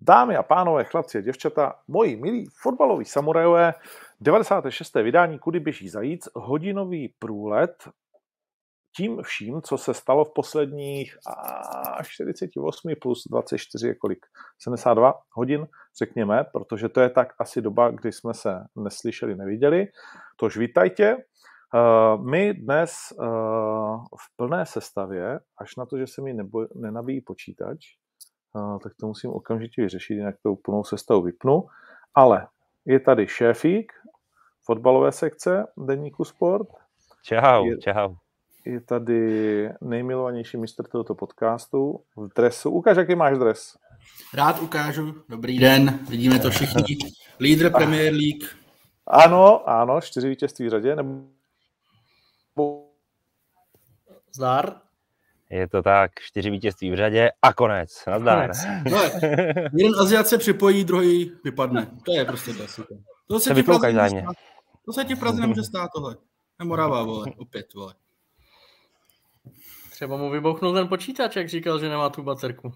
Dámy a pánové, chlapci a děvčata, moji milí fotbaloví samurajové, 96. vydání Kudy běží zajíc, hodinový průlet tím vším, co se stalo v posledních a 48 plus 24 je kolik? 72 hodin, řekněme, protože to je tak asi doba, kdy jsme se neslyšeli, neviděli. Tož vítajte. Uh, my dnes uh, v plné sestavě, až na to, že se mi nenabíjí počítač, tak to musím okamžitě vyřešit, jinak to úplnou sestavu vypnu. Ale je tady šéfík fotbalové sekce Deníku Sport. Čau, je, čau. Je tady nejmilovanější mistr tohoto podcastu v dresu. Ukáž, jaký máš dres. Rád ukážu. Dobrý den, vidíme to všichni. Lídr Premier League. Ano, ano, čtyři vítězství v řadě. Nebo... Zdar. Je to tak, čtyři vítězství v řadě a konec. Nazdar. No, jeden Aziat se připojí, druhý vypadne. To je prostě klasika. To se, se vyploukají zájemně. To se ti v Praze nemůže stát tohle. Je Morava, vole, opět, vole. Třeba mu vybouchnul ten počítač, jak říkal, že nemá tu baterku.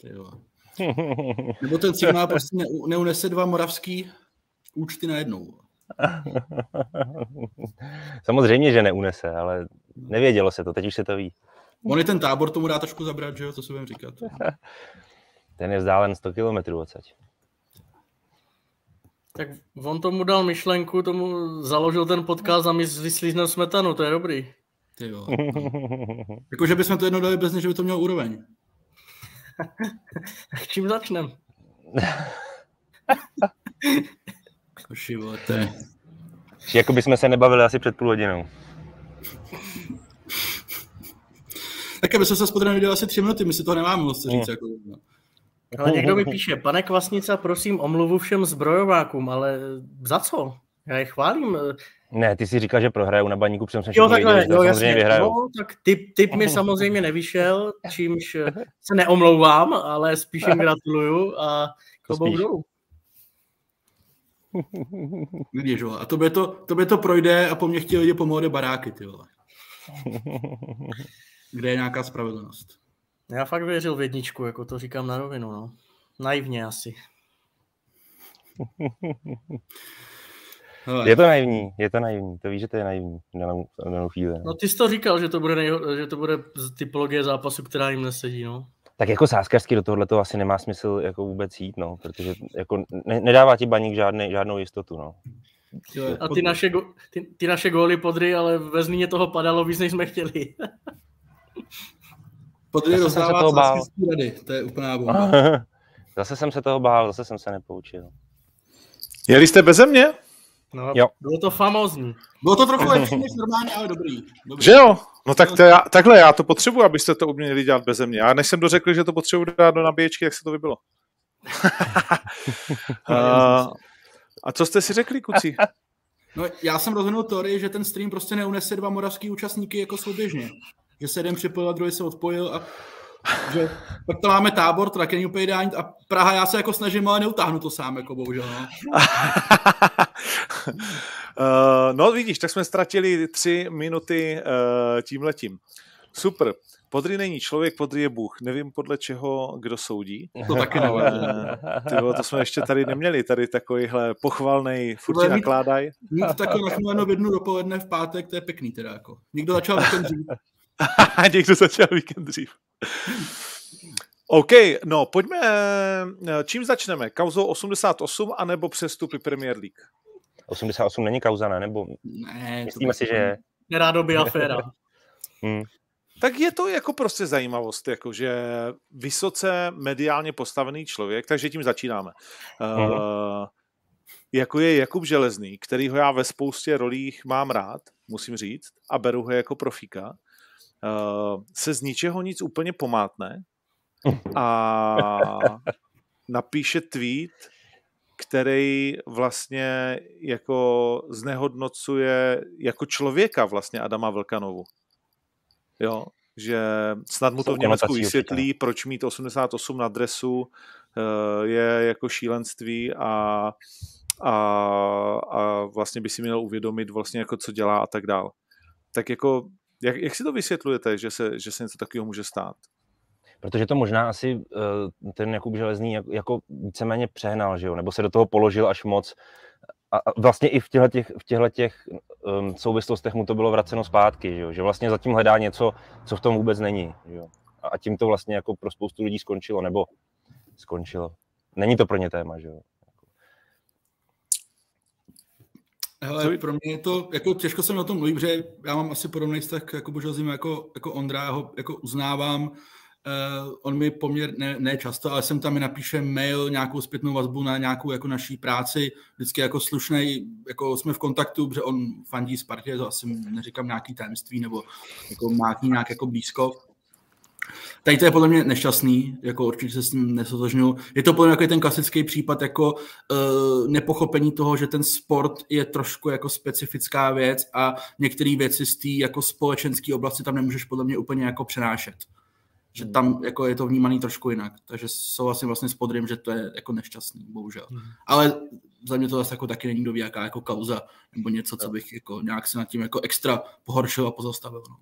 Ty vole. Nebo ten signál prostě ne, neunese dva moravský účty najednou. Samozřejmě, že neunese, ale nevědělo se to, teď už se to ví. On je ten tábor tomu dá trošku zabrat, že jo, to si budem říkat. Ten je vzdálen 100 km odsaď. Tak on tomu dal myšlenku, tomu založil ten podcast a my vyslízneme smetanu, to je dobrý. Ty jo. Jakože bychom to jedno dali bez že by to mělo úroveň. Čím začnem? Jako bychom se nebavili asi před půl hodinou. Tak aby se se spodem viděl asi tři minuty, my si to nemáme moc říct. Jako, no. Ale někdo mi píše, pane Kvasnica, prosím omluvu všem zbrojovákům, ale za co? Já je chválím. Ne, ty si říkal, že prohrajou na baníku, protože jsem jo, takhle, viděl, jo, jasně. Vyhrajou. No, tak typ, typ mi samozřejmě nevyšel, čímž se neomlouvám, ale spíš jim gratuluju a klobouk dolů. Vidíš, a to by to, to by to projde a po mně chtěli lidi pomoct baráky, ty vole. Kde je nějaká spravedlnost. Já fakt věřil v jedničku, jako to říkám na rovinu, no. Naivně asi. Je to naivní, je to naivní, to víš, že to je naivní na danou, danou chvíli. No ty jsi to říkal, že to bude, nejho, že to bude typologie zápasu, která jim nesedí, no. Tak jako sázkařsky do tohohle to asi nemá smysl jako vůbec jít, no, protože jako ne, nedává ti baník žádný, žádnou jistotu, no. A ty naše, ty, ty naše góly podry, ale ve Zlíně toho padalo víc, než jsme chtěli. podry rozdává toho bál. rady, to je úplná bomba. zase jsem se toho bál, zase jsem se nepoučil. Jeli jste bez mě? No, jo. Bylo to famózní. Bylo to trochu lepší než normálně, ale dobrý. dobrý. Že jo? No tak to já, takhle, já to potřebuji, abyste to uměli dělat bez mě. A než jsem dořekl, že to potřebuji dát do nabíječky, jak se to vybilo. a, a co jste si řekli, kuci? No, já jsem rozhodnul teorii, že ten stream prostě neunese dva moravský účastníky jako souběžně. Že se jeden připojil a druhý se odpojil a že pak to máme tábor, to taky není úplně ideální a Praha já se jako snažím, ale neutáhnu to sám, jako bohužel. No. uh, no vidíš, tak jsme ztratili tři minuty uh, tímhletím. Super. Podry není člověk, podry je Bůh. Nevím podle čeho, kdo soudí. To taky ale, tyvo, to jsme ještě tady neměli, tady takovýhle pochvalnej, furt nakládaj. Mít to takové nachmleno v jednu dopoledne v pátek, to je pěkný teda jako. Někdo začal víkend dřív. Někdo začal víkend dřív. OK, no pojďme, čím začneme? Kauzou 88 anebo přestupy Premier League? 88 není kauza, ne? Nebo ne, myslíme si, že je? Nerádoby aféra. hmm. Tak je to jako prostě zajímavost, jako že vysoce mediálně postavený člověk, takže tím začínáme. Uh-huh. Uh, jako je Jakub Železný, kterýho já ve spoustě rolích mám rád, musím říct, a beru ho jako profíka, uh, se z ničeho nic úplně pomátne a napíše tweet, který vlastně jako znehodnocuje jako člověka vlastně Adama Vlkanovu. Jo, že snad mu to v Německu vysvětlí, proč mít 88 na dresu eh, je jako šílenství a, a, a vlastně by si měl uvědomit vlastně jako co dělá a tak dál. Tak jako, jak, jak si to vysvětlujete, že se, že se něco takového může stát? Protože to možná asi uh, ten Jakub Železný jako, víceméně přehnal, že jo? nebo se do toho položil až moc. A, vlastně i v těchto těch, v těchto těch um, souvislostech mu to bylo vraceno zpátky, že, jo? že vlastně zatím hledá něco, co v tom vůbec není. Že jo? A tím to vlastně jako pro spoustu lidí skončilo, nebo skončilo. Není to pro ně téma, že jo? Hele, pro mě je to, jako těžko se mi o tom mluví, protože já mám asi podobný vztah jako Božel jako, jako Ondra, já ho jako uznávám, Uh, on mi poměrně, ne, ne často, ale jsem tam mi napíše mail, nějakou zpětnou vazbu na nějakou jako naší práci, vždycky jako slušnej, jako jsme v kontaktu, protože on fandí Spartě, to asi neříkám nějaký tajemství, nebo jako má nějak jako blízko. Tady to je podle mě nešťastný, jako určitě se s tím nesotožňuji. Je to podle mě jako ten klasický případ jako uh, nepochopení toho, že ten sport je trošku jako specifická věc a některé věci z té jako společenské oblasti tam nemůžeš podle mě úplně jako přenášet. Že tam jako je to vnímaný trošku jinak. Takže souhlasím vlastně s podrym, že to je jako nešťastný, bohužel. Hmm. Ale za mě to zase jako taky není kdo ví, jaká jako kauza nebo něco, co bych jako nějak se nad tím jako extra pohoršil a pozastavil. No.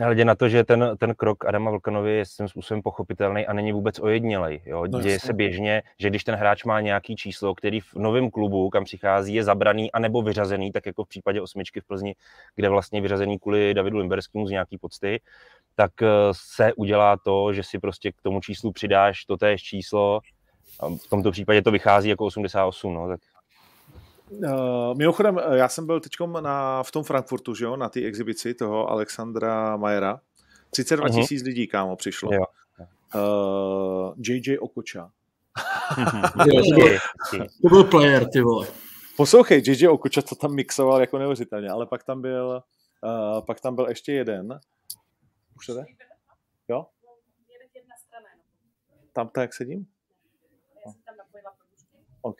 Hledě na to, že ten, ten krok Adama Vlkanovi je tím způsobem pochopitelný a není vůbec ojednělej. Jo? No, Děje se běžně, že když ten hráč má nějaký číslo, který v novém klubu, kam přichází, je zabraný a nebo vyřazený, tak jako v případě osmičky v Plzni, kde vlastně vyřazený kvůli Davidu Limberskému z nějaký pocty, tak eh, se udělá to, že si prostě k tomu číslu přidáš to též číslo. V tomto případě to vychází jako 88, no, tak Uh, mimochodem, eh, já jsem byl teď na, v tom Frankfurtu, že jo, na té exibici toho Alexandra Majera. 32 uh-huh. tisíc lidí, kámo, přišlo. Jo. Uh, JJ Okoča. to byl player, ty vole. Poslouchej, JJ Okoča to tam mixoval jako neuvěřitelně, ale pak tam byl, uh, pak tam byl ještě jeden. Už to jde? Jo? Tam tak sedím? OK.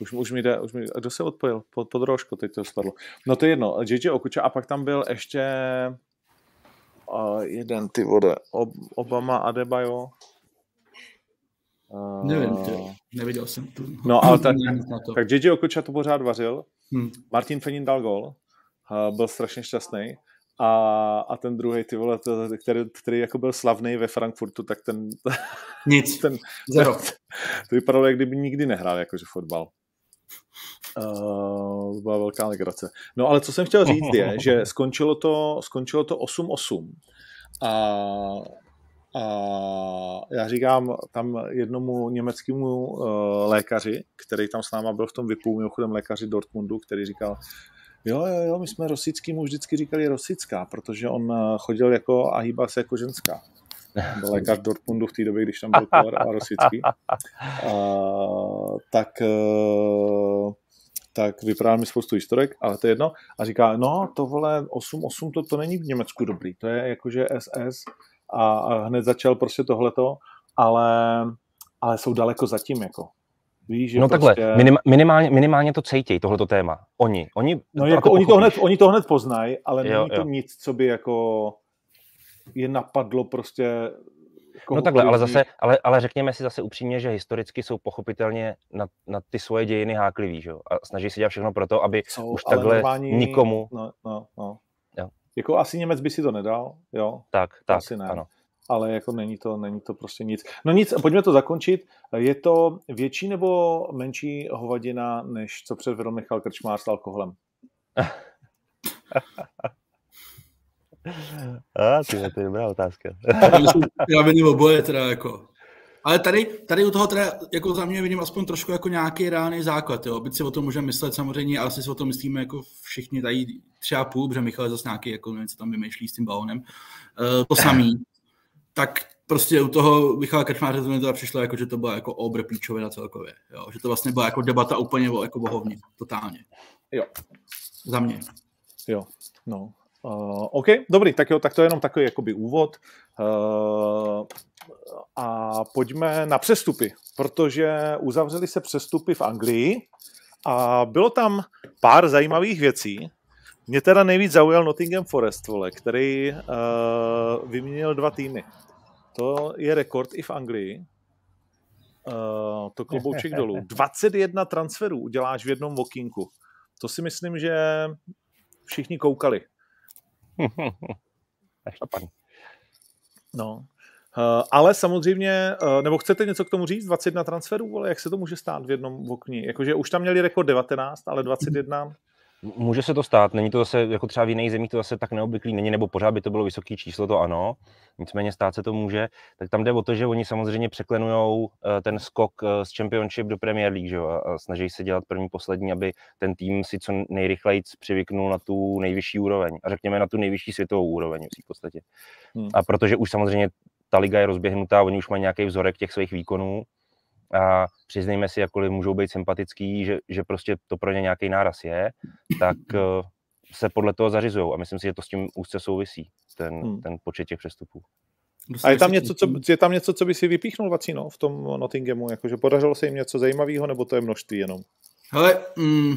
Už, už mi jde, už mi, kdo se odpojil? Pod, pod rožku, teď to spadlo. No to je jedno, JJ Okuča a pak tam byl ještě uh, jeden, ty vode, Ob, Obama Adebayo. Uh, Nevím, tě, neviděl jsem to. No ale tak, tak JJ Okuča to pořád vařil, hmm. Martin Fenin dal gol, uh, byl strašně šťastný a, a ten druhý, ty vole, to, který, který jako byl slavný ve Frankfurtu, tak ten... Nic, ten, zero. To vypadalo, jak kdyby nikdy nehrál jakože fotbal. Uh, to byla velká legrace. No ale co jsem chtěl říct je, že skončilo to, skončilo to 8-8 a, a já říkám tam jednomu německému uh, lékaři, který tam s náma byl v tom vypůl, mimochodem lékaři Dortmundu, který říkal, jo, jo, jo, my jsme Rosickému vždycky říkali Rosická, protože on eh, chodil jako a hýbal se jako ženská. Byl lékař Dortmundu v té době, když tam byl Kolar a Rosický. A, tak, eh, tak vyprávěl mi spoustu historek, ale to je jedno. A říká, no to vole 8-8, to, to není v Německu dobrý, to je jakože SS a, a hned začal prostě tohleto, ale, ale jsou daleko zatím, jako. Víš, že no prostě... takhle, minim, minimálně, minimálně to cejtěj, tohleto téma. Oni. oni no jako to oni, to hned, oni to hned poznají, ale jo, není to jo. nic, co by jako je napadlo prostě jako no takhle, ale zase, ale, ale řekněme si zase upřímně, že historicky jsou pochopitelně na, na ty svoje dějiny hákliví, že jo? A snaží se dělat všechno pro to, aby jsou, už takhle normální... nikomu... No, no, no. Jo. Jako asi Němec by si to nedal, jo? Tak, tak, asi ne. ano ale jako není to, není to prostě nic. No nic, pojďme to zakončit. Je to větší nebo menší hovadina, než co předvedl Michal Krčmář s alkoholem? A, ty, to je dobrá otázka. Já vidím oboje teda jako. Ale tady, tady u toho teda jako za mě vidím aspoň trošku jako nějaký reálný základ, jo. Byť si o tom můžeme myslet samozřejmě, ale asi si o tom myslíme jako všichni tady tři a půl, protože Michal je zase nějaký, jako něco tam vymýšlí s tím balonem. Uh, to samý tak prostě u toho Michala Krčmáře to mi teda přišlo jako, že to byla jako obr píčovina celkově, jo? že to vlastně byla jako debata úplně jako bohovně, totálně. Jo. Za mě. Jo, no. Uh, OK, dobrý, tak jo, tak to je jenom takový jakoby úvod. Uh, a pojďme na přestupy, protože uzavřely se přestupy v Anglii a bylo tam pár zajímavých věcí. Mě teda nejvíc zaujal Nottingham Forest, vole, který uh, vyměnil dva týmy. To je rekord i v Anglii. Uh, to klobouček dolů. 21 transferů uděláš v jednom okýnku. To si myslím, že všichni koukali. no. Uh, ale samozřejmě, uh, nebo chcete něco k tomu říct? 21 transferů, ale jak se to může stát v jednom okni? Jakože už tam měli rekord 19, ale 21? Může se to stát, není to zase, jako třeba v jiných zemích to zase tak neobvyklý není, nebo pořád by to bylo vysoké číslo, to ano, nicméně stát se to může, tak tam jde o to, že oni samozřejmě překlenují eh, ten skok eh, z Championship do Premier League, že? a snaží se dělat první, poslední, aby ten tým si co nejrychleji přivyknul na tu nejvyšší úroveň, a řekněme na tu nejvyšší světovou úroveň v podstatě. Hmm. A protože už samozřejmě ta liga je rozběhnutá, oni už mají nějaký vzorek těch svých výkonů, a přiznejme si, jakkoliv můžou být sympatický, že, že prostě to pro ně nějaký náraz je, tak uh, se podle toho zařizují. A myslím si, že to s tím úzce souvisí, ten, hmm. ten počet těch přestupů. A je tam, něco, co, je tam něco, co by si vypíchnul Vacino v tom Nottinghamu? Jakože podařilo se jim něco zajímavého, nebo to je množství jenom? Hele, mm,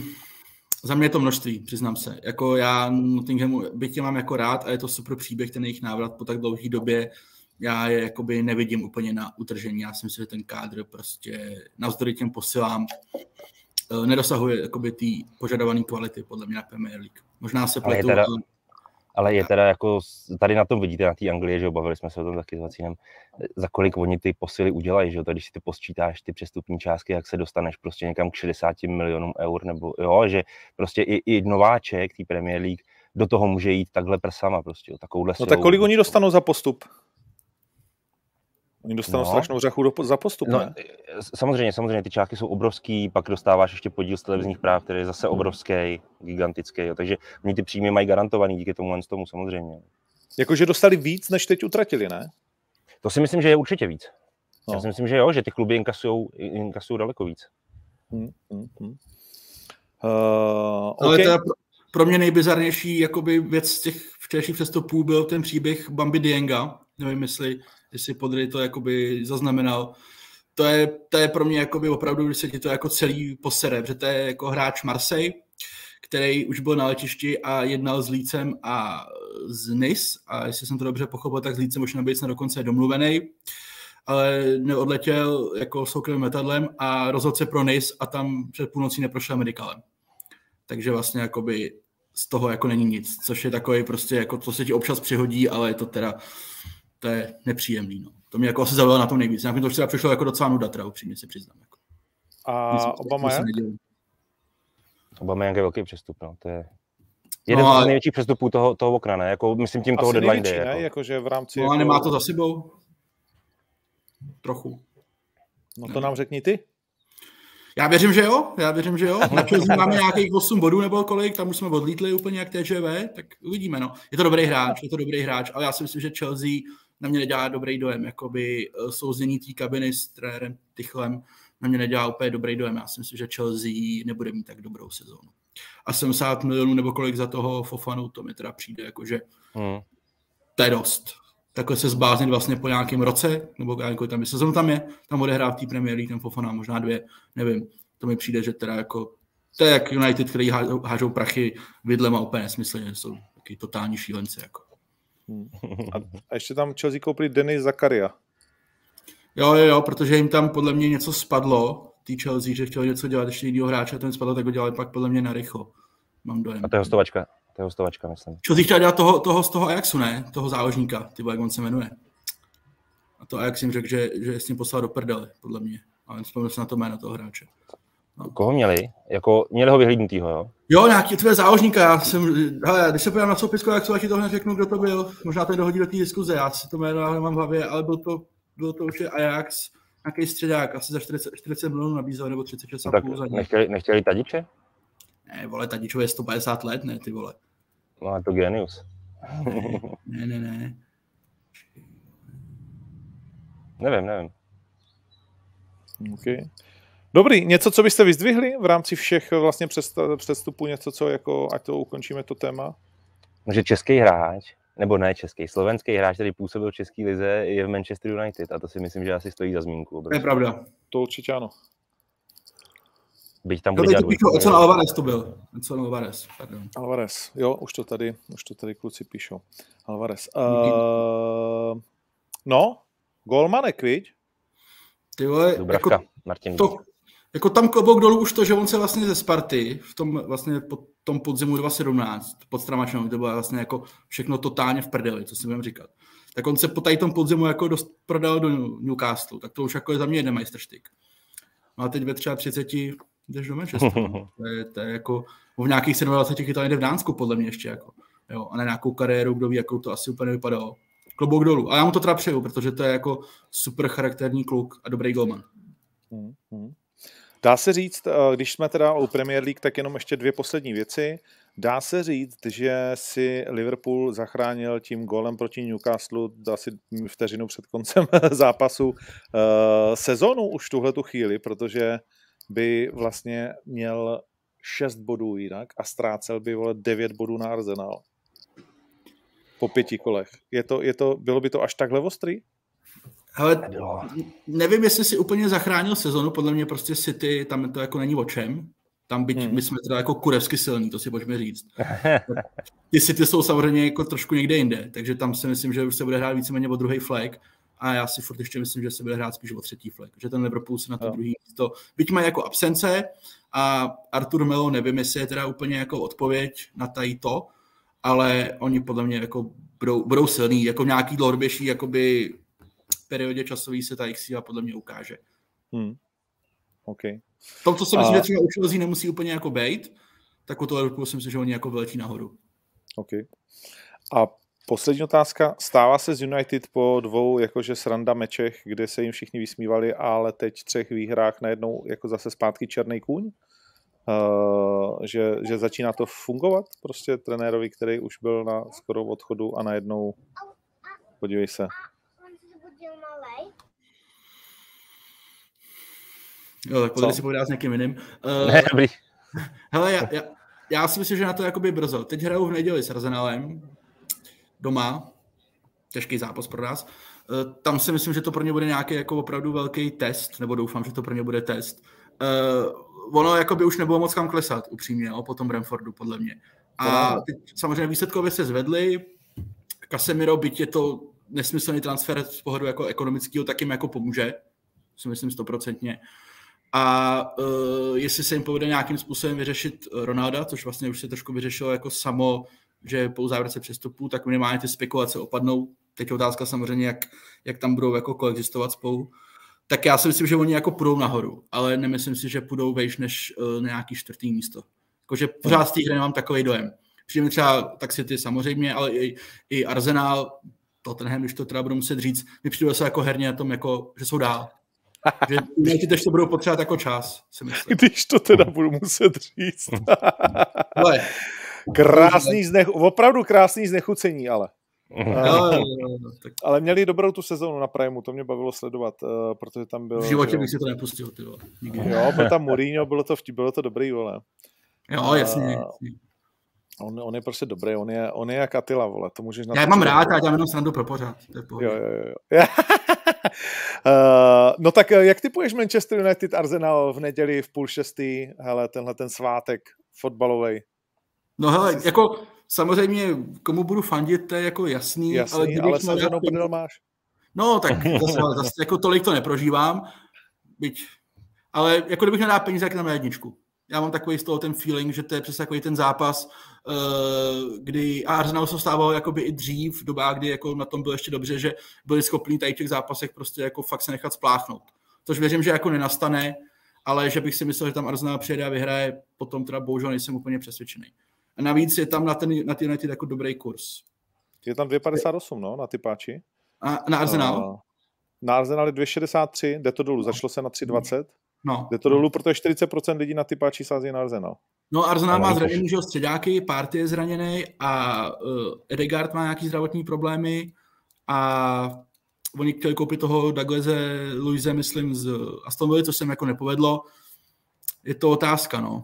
za mě je to množství, přiznám se. Jako já Nottinghamu, byť tě mám jako rád a je to super příběh, ten jejich návrat po tak dlouhé době, já je jakoby nevidím úplně na utržení. Já si myslím, že ten kádr prostě navzdory těm posilám eh, nedosahuje jakoby té požadované kvality podle mě na Premier League. Možná se pletu, ale, teda, ale... ale je teda jako, tady na tom vidíte, na té Anglii, že obavili jsme se o tom taky s Vacínem, za kolik oni ty posily udělají, že jo, když si ty posčítáš ty přestupní částky, jak se dostaneš prostě někam k 60 milionům eur, nebo jo, že prostě i, i nováček té Premier League do toho může jít takhle prsama prostě, takovouhle No tak kolik oni dostanou za postup? Oni dostanou no. strašnou řachu do, za postup, no, ne? Samozřejmě, samozřejmě, ty částky jsou obrovský, pak dostáváš ještě podíl z televizních práv, který je zase obrovský, gigantický, jo. takže oni ty příjmy mají garantovaný díky tomu jen z tomu samozřejmě. Jakože dostali víc, než teď utratili, ne? To si myslím, že je určitě víc. No. Já si myslím, že jo, že ty kluby inkasují, inkasují daleko víc. Hmm, hmm, hmm. Uh, okay. Ale teda pro, pro mě nejbizarnější jakoby věc z těch včerejších přestupů byl ten příběh Bambi Dienga. Nevím, jestli jestli Podry to jakoby zaznamenal. To je, to je pro mě jakoby opravdu, když se ti to jako celý posere, protože to je jako hráč Marseille, který už byl na letišti a jednal s Lícem a z NIS, a jestli jsem to dobře pochopil, tak s Lícem už nebyl dokonce domluvený, ale neodletěl jako soukromým letadlem a rozhodl se pro NIS a tam před půlnocí neprošel medikalem. Takže vlastně jakoby z toho jako není nic, což je takový prostě jako, to se ti občas přihodí, ale je to teda to je nepříjemný. No. To mě jako asi zaujalo na tom nejvíc. Já to už třeba přišlo jako docela nuda, teda upřímně se přiznám. Jako. A Myslím, Obama jak? Obama je velký přestup, no. To je jeden no, z největších přestupů toho, toho okna, ne? Jako, myslím tím toho deadline day. Jako. Jakože v rámci... No jako... a nemá to za sebou? Trochu. No to ne. nám řekni ty. Já věřím, že jo, já věřím, že jo. Na Chelsea máme nějakých 8 bodů nebo kolik, tam už jsme odlítli úplně jak TGV, tak uvidíme, no. Je to dobrý hráč, je to dobrý hráč, ale já si myslím, že Chelsea na mě nedělá dobrý dojem, jakoby eh, souznění té kabiny s trenérem Tychlem na mě nedělá úplně dobrý dojem. Já si myslím, že Chelsea nebude mít tak dobrou sezónu. A 70 milionů nebo kolik za toho Fofanu, to mi teda přijde, jakože hmm. to je dost. Takhle se zbáznit vlastně po nějakém roce, nebo nějakou tam je sezónu tam je, tam odehrát v té Premier League, ten Fofana možná dvě, nevím. To mi přijde, že teda jako to je jak United, který hážou prachy vidlem a úplně nesmyslně, jsou taky totální šílenci. Jako. A, a ještě tam Chelsea koupili Denis Zakaria. Jo, jo, jo, protože jim tam podle mě něco spadlo, tý Chelsea, že chtěli něco dělat ještě jiného hráče, ten spadl, tak ho dělali pak podle mě na rychlo. Mám dojem. A to je hostovačka, to je hostovačka, myslím. Chelsea chtěl dělat toho, toho z toho Ajaxu, ne? Toho záložníka, ty jak on se jmenuje. A to Ajax jim řekl, že, že s ním poslal do prdele, podle mě. Ale vzpomněl se na to jméno toho hráče. Koho měli? Jako, měli ho vyhlídnutýho, jo? Jo, nějaký tvé záložníka. Já jsem, hele, když se podívám na soupisku, jak to to hned řeknu, kdo to byl. Možná to dohodí do té diskuze, já si to jméno nemám v hlavě, ale byl to, byl to už Ajax, nějaký středák, asi za 40, 40 milionů nabízel, nebo 36 no, tak za nechtěli, nechtěli Tadiče? Ne, vole, Tadičové je 150 let, ne, ty vole. No, a to genius. ne, ne, ne. Nevím, nevím. Okay. Dobrý, něco, co byste vyzdvihli v rámci všech vlastně přestupů, něco, co jako, ať to ukončíme to téma? Že český hráč, nebo ne český, slovenský hráč, který působil v České lize, je v Manchester United a to si myslím, že asi stojí za zmínku. To je pravda. To určitě ano. Byť tam bude dělat Edson Alvarez to byl. Edson Alvarez, pardon. Alvarez, jo, už to tady, už to tady kluci píšou. Alvarez. Uh, no, golmanek, viď? Ty vole, Dubravka, jako Martin. To, jako tam klobouk dolů už to, že on se vlastně ze Sparty v tom vlastně po tom podzimu 2017 pod Stramačnou, to bylo vlastně jako všechno totálně v prdeli, co si budeme říkat. tak on se po tady tom podzimu jako dost prodal do Newcastle, tak to už jako je za mě jeden majstrštyk. No a teď ve třeba 30 jdeš do Manchesteru. To, je, to je jako, v nějakých 27 chytal někde v Dánsku, podle mě ještě jako. Jo, a na nějakou kariéru, kdo ví, jakou to asi úplně vypadalo. Klobouk dolů. A já mu to teda přeju, protože to je jako super charakterní kluk a dobrý golman. Hmm, hmm. Dá se říct, eh, když jsme teda u Premier League, tak jenom ještě dvě poslední věci. Dá se říct, že si Liverpool zachránil tím golem proti Newcastle asi vteřinu před koncem zápasu uh, sezonu už tuhle tu chvíli, protože by vlastně měl 6 bodů jinak a ztrácel by vole 9 bodů na Arsenal po pěti kolech. Je to, je to, bylo by to až takhle ostrý? Hele, nevím, jestli si úplně zachránil sezonu, podle mě prostě City, tam to jako není o čem. Tam byť hmm. my jsme teda jako kurevsky silní, to si pojďme říct. Ty City jsou samozřejmě jako trošku někde jinde, takže tam si myslím, že už se bude hrát víceméně o druhý flag a já si furt ještě myslím, že se bude hrát spíš o třetí flag, že ten Liverpool se na to no. druhý místo, byť má jako absence a Artur Melo nevím, jestli je teda úplně jako odpověď na tady to, ale oni podle mě jako budou, budou silní, jako nějaký dlouhodobější jakoby periodě časový se ta XCA podle mě ukáže. Hmm. Okay. To, co si myslím, a... že třeba u Chelsea nemusí úplně jako být, tak u toho Liverpoolu si myslím, že oni jako vyletí nahoru. OK. A poslední otázka. Stává se z United po dvou jakože sranda mečech, kde se jim všichni vysmívali, ale teď třech výhrách najednou jako zase zpátky černý kůň? Uh, že, že začíná to fungovat prostě trenérovi, který už byl na skoro odchodu a najednou podívej se. Jo, tak pojďme si povídat s někým jiným. Uh, ne, dobrý. Hele, já, já, já, si myslím, že na to jakoby brzo. Teď hraju v neděli s Arsenalem doma. Těžký zápas pro nás. Uh, tam si myslím, že to pro ně bude nějaký jako opravdu velký test, nebo doufám, že to pro ně bude test. Uh, ono jako by už nebylo moc kam klesat, upřímně, jo, po tom Brentfordu, podle mě. A teď samozřejmě výsledkově se zvedli. Casemiro, byť je to nesmyslný transfer z pohledu jako ekonomického, tak jim jako pomůže, si myslím stoprocentně. A uh, jestli se jim povede nějakým způsobem vyřešit Ronalda, což vlastně už se trošku vyřešilo jako samo, že po závěrce přestupů, tak minimálně ty spekulace opadnou. Teď je otázka samozřejmě, jak, jak tam budou jako koexistovat spolu. Tak já si myslím, že oni jako půjdou nahoru, ale nemyslím si, že půjdou vejš než uh, nějaký čtvrtý místo. Jakože pořád z té hry nemám takový dojem. Přijde mi třeba tak City samozřejmě, ale i, i Arsenal, Tottenham, když to teda budu muset říct, mi přijde se jako herně na tom, jako, že jsou dál že United to budou potřebovat jako čas, si myslím. Když to teda budu muset říct. ale, krásný znech, opravdu krásný znechucení, ale. No, tak... Ale měli dobrou tu sezónu na Primeu, to mě bavilo sledovat, uh, protože tam byl... V životě bych si to nepustil, ty vole. Jo, byl tam Mourinho, bylo to, vtip, bylo to dobrý, vole. Jo, jasně, uh, jasně. On, on je prostě dobrý, on je, on je jak Atila, vole, to můžeš... Já mám rád, já dělám jenom srandu pro pořád. Jo, jo, jo. uh, no tak eh, jak typuješ Manchester United Arsenal v neděli v půl šestý, hele, tenhle ten svátek fotbalový? No hele, jako samozřejmě komu budu fandit, to je jako jasný. Jasný, ale, ale samozřejmě prdel máš. No tak zase, zase jako tolik to neprožívám, byť, ale jako kdybych nedal peníze, tak na jedničku já mám takový z toho ten feeling, že to je přesně takový ten zápas, uh, kdy a Arsenal se stával jakoby i dřív, v dobách, kdy jako na tom bylo ještě dobře, že byli schopni tady v těch zápasech prostě jako fakt se nechat spláchnout. Což věřím, že jako nenastane, ale že bych si myslel, že tam Arsenal přijede a vyhraje, potom teda bohužel nejsem úplně přesvědčený. A navíc je tam na, ten, na ty United jako dobrý kurz. Je tam 2,58, no, na ty páči. A na Arsenal? Uh, na Arsenal je 2,63, jde to dolů, začalo se na 3,20. No. Jde to dolů, protože 40% lidí na ty páči sází na Arsenal. No Arsenal má zraněný, že středáky, Party je zraněný a uh, Edegard má nějaký zdravotní problémy a oni chtěli koupit toho Douglase Luise, myslím, z Aston Villa, co se jako nepovedlo. Je to otázka, no.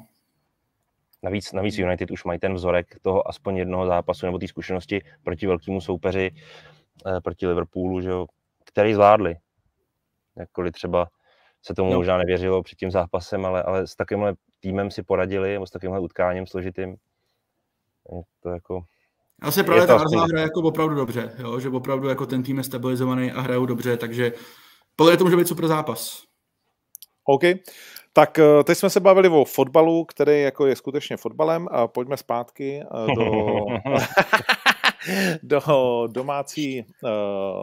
Navíc, navíc United už mají ten vzorek toho aspoň jednoho zápasu nebo té zkušenosti proti velkému soupeři, eh, proti Liverpoolu, že jo, který zvládli. Jakkoliv třeba se tomu no. možná nevěřilo před tím zápasem, ale, ale s takovýmhle týmem si poradili, nebo s takovýmhle utkáním složitým. Je to jako... Já se právě ta Arsenal hraje jako opravdu dobře, jo? že opravdu jako ten tým je stabilizovaný a hrajou dobře, takže podle to může být super zápas. OK. Tak eh, teď jsme se bavili o fotbalu, který jako je skutečně fotbalem a pojďme zpátky eh, do... do domácí uh,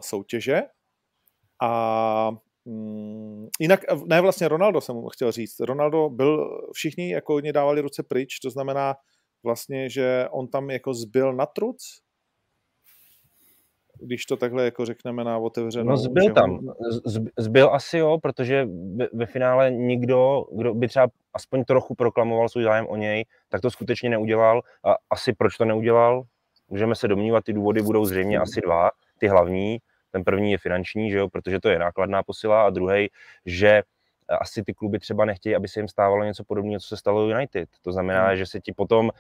soutěže a jinak, ne vlastně Ronaldo jsem chtěl říct, Ronaldo byl, všichni jako hodně dávali ruce pryč, to znamená vlastně, že on tam jako zbyl na truc, když to takhle jako řekneme na otevřenou. No zbyl tam, zbyl asi jo, protože ve finále nikdo, kdo by třeba aspoň trochu proklamoval svůj zájem o něj, tak to skutečně neudělal. A asi proč to neudělal, můžeme se domnívat, ty důvody budou zřejmě asi dva, ty hlavní, ten první je finanční, že jo, protože to je nákladná posila a druhý, že asi ty kluby třeba nechtějí, aby se jim stávalo něco podobného, co se stalo United. To znamená, hmm. že se ti potom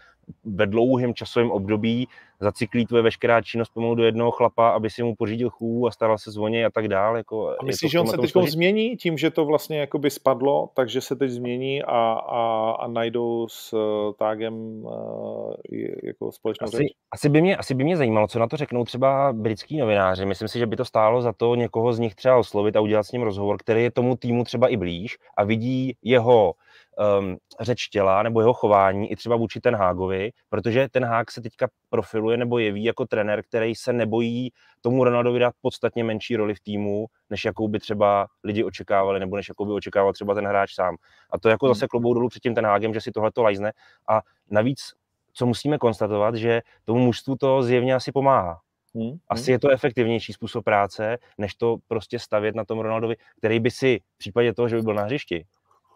ve dlouhém časovém období zacyklí tvoje veškerá činnost pomalu do jednoho chlapa, aby si mu pořídil chůvu a staral se zvoně a tak dále. Jako a myslíš, že on se teď změní tím, že to vlastně jakoby spadlo, takže se teď změní a, a, a najdou s uh, tágem uh, jako společnou asi, řeč? Asi by, mě, asi by mě zajímalo, co na to řeknou třeba britský novináři. Myslím si, že by to stálo za to někoho z nich třeba oslovit a udělat s ním rozhovor, který je tomu týmu třeba i blíž a vidí jeho um, řeč těla nebo jeho chování i třeba vůči ten Hágovi, protože ten Hák se teďka profiluje nebo jeví jako trenér, který se nebojí tomu Ronaldovi dát podstatně menší roli v týmu, než jakou by třeba lidi očekávali, nebo než jakou by očekával třeba ten hráč sám. A to jako hmm. zase klobou dolů před tím ten Hágem, že si tohle to lajzne. A navíc, co musíme konstatovat, že tomu mužstvu to zjevně asi pomáhá. Hmm. Asi je to efektivnější způsob práce, než to prostě stavět na tom Ronaldovi, který by si v případě toho, že by byl na hřišti,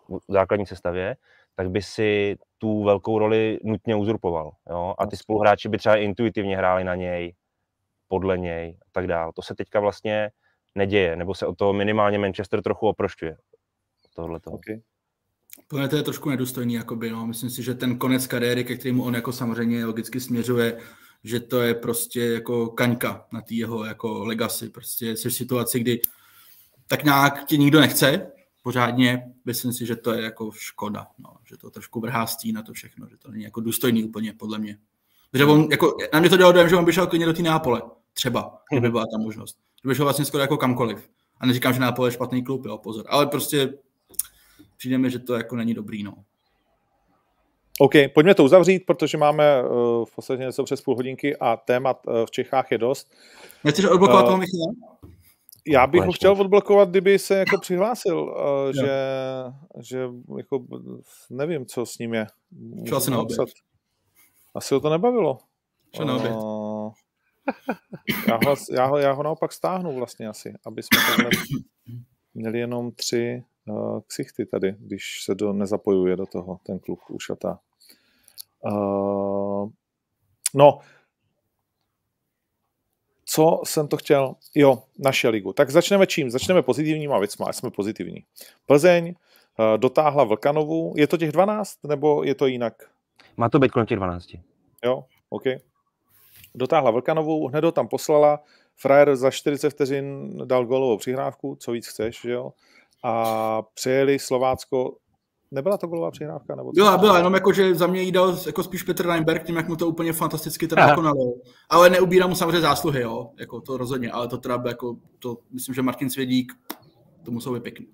v základní sestavě, tak by si tu velkou roli nutně uzurpoval. Jo? A ty spoluhráči by třeba intuitivně hráli na něj, podle něj a tak dále. To se teďka vlastně neděje, nebo se o to minimálně Manchester trochu oprošťuje. Tohle okay. to je trošku nedůstojný, jakoby, no. Myslím si, že ten konec kariéry, ke kterému on jako samozřejmě logicky směřuje, že to je prostě jako kaňka na té jeho jako legacy. Prostě jsi v situaci, kdy tak nějak tě nikdo nechce, pořádně, myslím si, že to je jako škoda, no, že to trošku vrhá stín na to všechno, že to není jako důstojný úplně, podle mě. Protože on, jako, na mě to dělalo dojem, že on by šel klidně do té Nápole, třeba, kdyby mhm. byla ta možnost. Že by šel vlastně skoro jako kamkoliv. A neříkám, že Nápole je špatný klub, jo, pozor. Ale prostě přijde mi, že to jako není dobrý, no. OK, pojďme to uzavřít, protože máme uh, v podstatě něco přes půl hodinky a témat uh, v Čechách je dost. Nechceš odblokovat uh, toho Michala? Já bych ho chtěl odblokovat, kdyby se jako přihlásil, uh, že, že jako nevím, co s ním je. Co asi na Asi ho to nebavilo. Co na uh, já, ho, já, ho, já ho naopak stáhnu vlastně asi, aby jsme takhle měli jenom tři uh, ksichty tady, když se do, nezapojuje do toho ten kluk ušatá. Uh, no, co jsem to chtěl? Jo, naše ligu. Tak začneme čím? Začneme pozitivníma věcma, jsme pozitivní. Plzeň uh, dotáhla Vlkanovu. Je to těch 12, nebo je to jinak? Má to být kolem těch 12. Jo, OK. Dotáhla Vlkanovou, hned ho tam poslala. Frajer za 40 vteřin dal golovou přihrávku, co víc chceš, jo? A přejeli Slovácko Nebyla to golová přihrávka? Nebo byla, byla, jenom jako, že za mě jí dal jako spíš Petr Reinberg, tím, jak mu to úplně fantasticky teda jako nalil. Ale neubírám mu samozřejmě zásluhy, jo, jako to rozhodně, ale to teda jako, to myslím, že Martin Svědík, to musel být pěkný.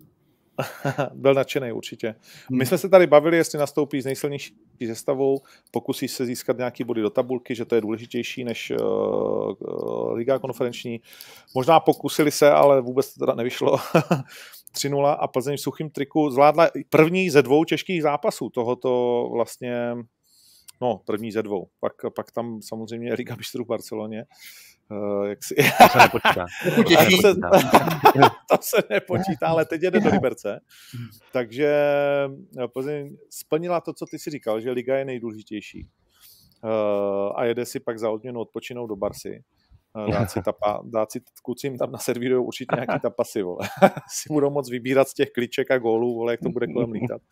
Byl nadšený určitě. My hmm. jsme se tady bavili, jestli nastoupí s nejsilnější sestavou, pokusí se získat nějaký body do tabulky, že to je důležitější než uh, uh, Liga konferenční. Možná pokusili se, ale vůbec to teda nevyšlo. 3-0 a Plzeň v suchým triku zvládla první ze dvou těžkých zápasů tohoto vlastně, no první ze dvou. Pak, pak tam samozřejmě Liga mistrů v Barceloně. Uh, jak si... To se nepočítá. to, se, to se nepočítá, ale teď jede do Liberce. Takže eh, Plzeň splnila to, co ty si říkal, že Liga je nejdůležitější. Uh, a jede si pak za odměnu odpočinout do Barsy dát si, tapa, dát si kluci jim tam naservírují určitě nějaký tapasy, vole. si budou moc vybírat z těch kliček a gólů, vole, jak to bude kolem lítat.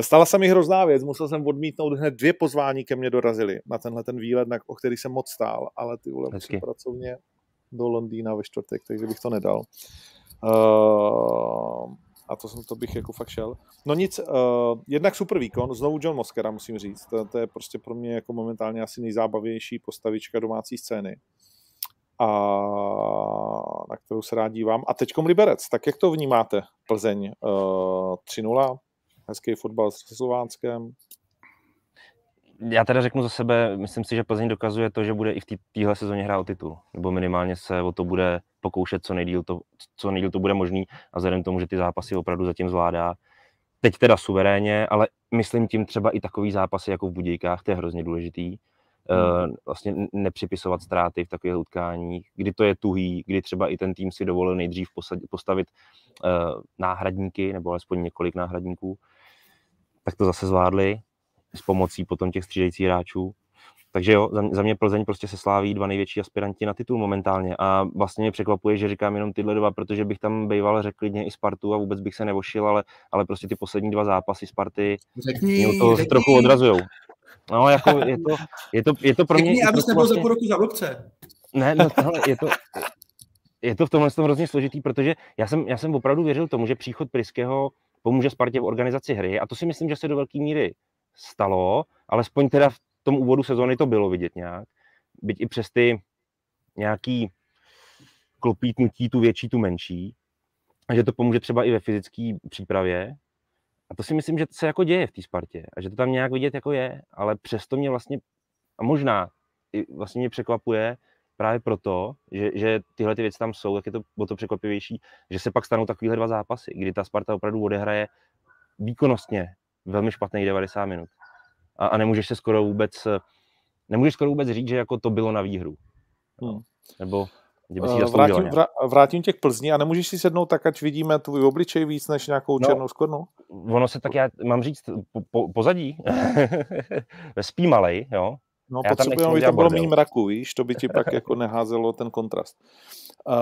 Stala se mi hrozná věc, musel jsem odmítnout hned dvě pozvání ke mně dorazily na tenhle ten výlet, na, o který jsem moc stál, ale ty vole, musím pracovně do Londýna ve čtvrtek, takže bych to nedal. Uh, a to, jsem, to bych jako fakt šel. No nic, uh, jednak super výkon, znovu John Moskera musím říct, to, to je prostě pro mě jako momentálně asi nejzábavější postavička domácí scény a na kterou se rád dívám. A teďkom Liberec, tak jak to vnímáte? Plzeň uh, 3-0, hezký fotbal s Slovánskem. já teda řeknu za sebe, myslím si, že Plzeň dokazuje to, že bude i v téhle sezóně hrát o titul, nebo minimálně se o to bude pokoušet co nejdíl to, co nejdíl to bude možný a vzhledem tomu, že ty zápasy opravdu zatím zvládá. Teď teda suverénně, ale myslím tím třeba i takový zápasy jako v Budějkách, to je hrozně důležitý. Hmm. vlastně nepřipisovat ztráty v takových utkáních, kdy to je tuhý, kdy třeba i ten tým si dovolil nejdřív postavit uh, náhradníky, nebo alespoň několik náhradníků, tak to zase zvládli s pomocí potom těch střídajících hráčů. Takže jo, za mě Plzeň prostě se sláví dva největší aspiranti na titul momentálně a vlastně mě překvapuje, že říkám jenom tyhle dva, protože bych tam býval řekl klidně i Spartu a vůbec bych se nevošil, ale, ale prostě ty poslední dva zápasy Sparty řekni, mě to řekni. trochu odrazujou. No, jako je to, je to, je to pro mě... Řekni, abys nebyl vlastně... za půl roku za blokce. Ne, no tohle, je to, je to v tomhle tom hrozně složitý, protože já jsem, já jsem opravdu věřil tomu, že příchod Priského pomůže Spartě v organizaci hry a to si myslím, že se do velké míry stalo, alespoň teda v tom úvodu sezóny to bylo vidět nějak, byť i přes ty nějaký klopítnutí, tu větší, tu menší, a že to pomůže třeba i ve fyzické přípravě. A to si myslím, že se jako děje v té Spartě a že to tam nějak vidět jako je, ale přesto mě vlastně, a možná i vlastně mě překvapuje právě proto, že, že tyhle ty věci tam jsou, tak je to o to překvapivější, že se pak stanou takovýhle dva zápasy, kdy ta Sparta opravdu odehraje výkonnostně velmi špatných 90 minut. A, a nemůžeš se skoro vůbec, nemůžeš skoro vůbec říct, že jako to bylo na výhru. Hmm. Nebo uh, vrátím, vrá, vrátím tě k Plzni a nemůžeš si sednout tak, ať vidíme tvůj obličej víc než nějakou no, černou skvrnu? Ono se tak, já mám říct, po, po, pozadí, spí malej, jo. No, já potřebujeme, aby tam bylo méně mraku, víš, to by ti pak jako neházelo ten kontrast. Uh,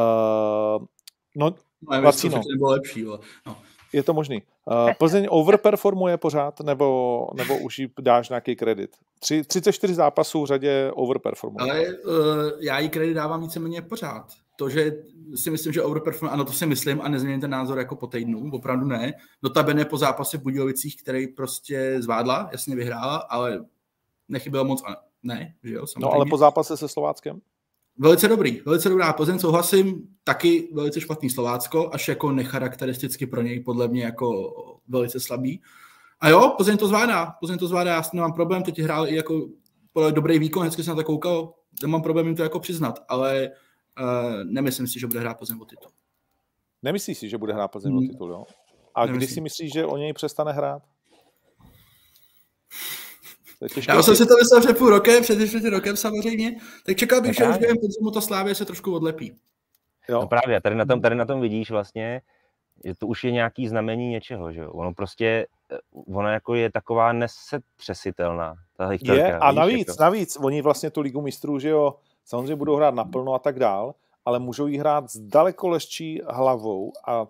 no, no to bylo lepší, jo. No je to možný. Uh, Plzeň overperformuje pořád, nebo, nebo už jí dáš nějaký kredit? Tři, 34 zápasů v řadě overperformuje. Ale uh, já jí kredit dávám víceméně pořád. To, že si myslím, že overperformuje, ano, to si myslím a nezměním ten názor jako po týdnu, opravdu ne. Notabene po zápase v Budějovicích, který prostě zvládla, jasně vyhrála, ale nechybělo moc a ne, že jo, samozřejmě. No ale po zápase se Slováckem? Velice dobrý, velice dobrá Plzeň, souhlasím, taky velice špatný Slovácko, až jako necharakteristicky pro něj podle mě jako velice slabý. A jo, Plzeň to zvládá, Plzeň to zvládá, já s nemám problém, teď hrál i jako dobrý výkon, hezky jsem na to koukal, nemám problém jim to jako přiznat, ale uh, nemyslím si, že bude hrát Plzeň o titul. Nemyslíš si, že bude hrát Plzeň hmm. o titul, jo? A nemyslím. kdy si myslíš, že o něj přestane hrát? Já jsem si to myslel před půl rokem, před čtvrtým rokem samozřejmě, tak čekal bych, no že už během podzimu to Slávě se trošku odlepí. Jo. No právě, tady na, tom, tady na tom vidíš vlastně, že to už je nějaký znamení něčeho, že jo? Ono prostě, eh, ono jako je taková nesetřesitelná. Ta je, a navíc, jako. navíc, oni vlastně tu ligu mistrů, že jo, samozřejmě budou hrát naplno a tak dál, ale můžou jí hrát s daleko lehčí hlavou a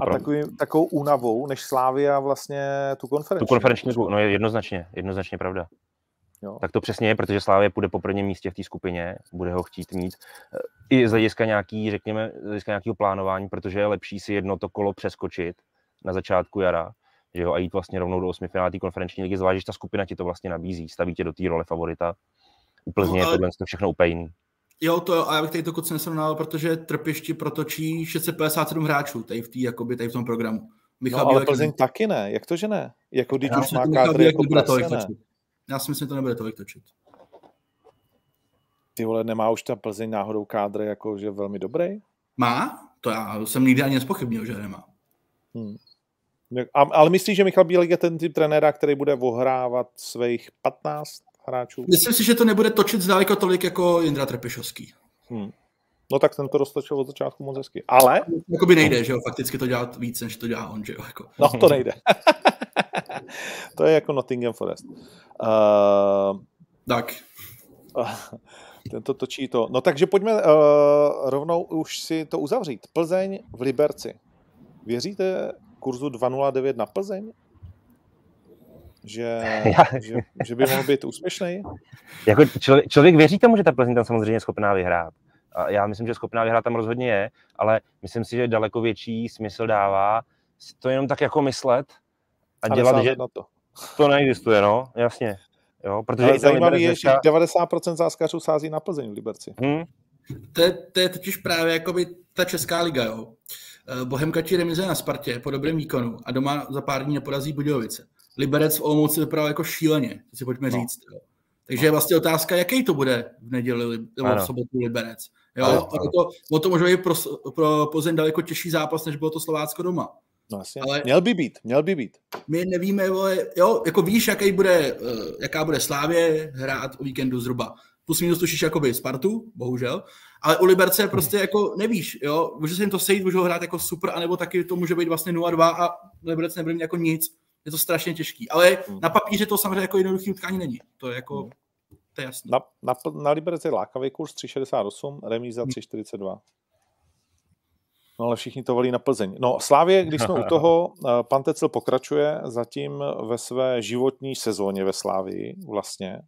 a takový, takovou únavou, než Slávia vlastně tu konferenční. Tu konferenční, no je jednoznačně, jednoznačně pravda. Jo. Tak to přesně je, protože Slávia půjde po prvním místě v té skupině, bude ho chtít mít. Eh, I z hlediska nějaký, řekněme, z hlediska nějakého plánování, protože je lepší si jedno to kolo přeskočit na začátku jara, že jo, a jít vlastně rovnou do osmi finále konferenční ligy, zvlášť, že ta skupina ti to vlastně nabízí, staví tě do té role favorita. Úplně no, ale... je tohle všechno úplně jiný. Jo, to jo, a já bych tady to kuc nesrovnal, protože trpišti protočí 657 hráčů tady v, tý, jakoby, tady v tom programu. Michal no, ale Bílek Plzeň taky ne, jak to, že ne? Jako když už má kádry jako prase. Já si myslím, že to nebude tolik točit. Ty vole, nemá už ta Plzeň náhodou kádr jako, že velmi dobrý? Má? To já jsem nikdy ani nespochybnil, že nemá. Hmm. A, ale myslíš, že Michal Bílek je ten typ trenéra, který bude ohrávat svých 15 hráčů. Myslím si, že to nebude točit zdaleko tolik jako Jindra Trpišovský. Hmm. No tak ten to roztočil od začátku moc hezky. Ale... Jakoby nejde, že jo, fakticky to dělat víc, než to dělá on, že jo. Jako. No to nejde. to je jako Nottingham Forest. Uh... Tak. ten to točí to. No takže pojďme uh, rovnou už si to uzavřít. Plzeň v Liberci. Věříte kurzu 2.09 na Plzeň? Že, že, že by mohl být úspěšný? Jako člověk, člověk věří tomu, že ta Plzeň tam samozřejmě je schopná vyhrát. A já myslím, že schopná vyhrát tam rozhodně je, ale myslím si, že daleko větší smysl dává to jenom tak jako myslet a, a dělat, že to. to neexistuje, no, jasně. Jo, protože ale zajímavé je, že 90% záskařů sází na Plzeň v Liberci. Hmm. To, je, to je totiž právě jakoby ta česká liga, jo. Eh, Bohemka ti remize na Spartě po dobrém výkonu a doma za pár dní neporazí Budějovice. Liberec v Olomouci vypadal jako šíleně, to si pojďme no. říct. Jo. Takže je vlastně otázka, jaký to bude v neděli nebo v sobotu Liberec. Jo, ano, ano. To, o to možná i pro, pro Plzeň daleko těžší zápas, než bylo to Slovácko doma. No asi. Ale měl by být, měl by být. My nevíme, vole, jo, jako víš, jaký bude, uh, jaká bude Slávě hrát o víkendu zhruba. Plus minus tušíš jakoby Spartu, bohužel, ale u Liberce prostě jako nevíš, jo, může se jim to sejít, můžou hrát jako super, anebo taky to může být vlastně 0-2 a Liberec nebude mít jako nic. Je to strašně těžký, ale hmm. na papíře to samozřejmě jako jednoduchý utkání není. To je jako, hmm. to je jasný. Na, na, na Liberec je lákavý kurz 3,68, remíza 3,42. Hmm. No ale všichni to volí na Plzeň. No Slávě, když jsme u toho, eh, pan Tecel pokračuje zatím ve své životní sezóně ve Slávii vlastně.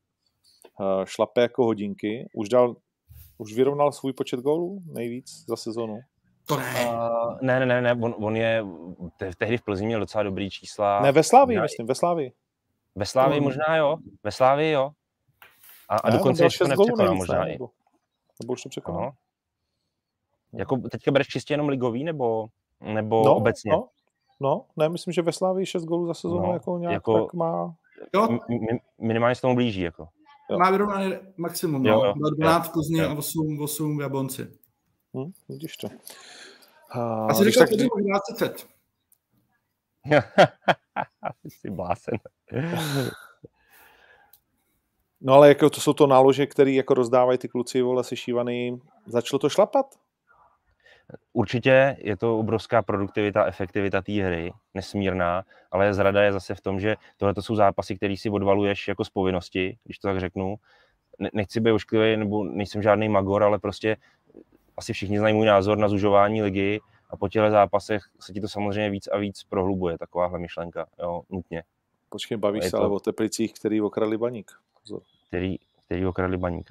Eh, šlape jako hodinky. Už dal, už vyrovnal svůj počet gólů nejvíc za sezónu? To ne. Uh, ne, ne, ne, ne, on, on je, te, tehdy v Plzni měl docela dobrý čísla. Ne, ve Slávii, myslím, ve Slávii. Ve Slávii možná jo, ve Slávii jo. A, a ne, dokonce ještě to nepřekonal možná ne, nebo, nebo už to překonal. No. Jako teďka bereš čistě jenom ligový, nebo, nebo no, obecně? No, no, ne, myslím, že ve Slávii 6 gólů za sezónu no, jako nějak jako, tak má... Jo. minimálně se tomu blíží, jako. Jo. Má vyrovnaný maximum, jo, no. jo. 12 v Plzni a 8, 8 v Jablonci. Hm, vidíš to. Uh, Asi říkal, že možná 30. Jsi blásen. No ale jako to jsou to nálože, které jako rozdávají ty kluci vole sešívaný. Začalo to šlapat? Určitě je to obrovská produktivita, efektivita té hry, nesmírná, ale zrada je zase v tom, že tohle jsou zápasy, které si odvaluješ jako z povinnosti, když to tak řeknu. Nechci být ošklivý, nebo nejsem žádný magor, ale prostě asi všichni znají můj názor na zužování ligy a po těchto zápasech se ti to samozřejmě víc a víc prohlubuje, takováhle myšlenka, jo, nutně. Počkej, bavíš se to... ale o Teplicích, který okradli baník. Pozor. Který, který okradli baník.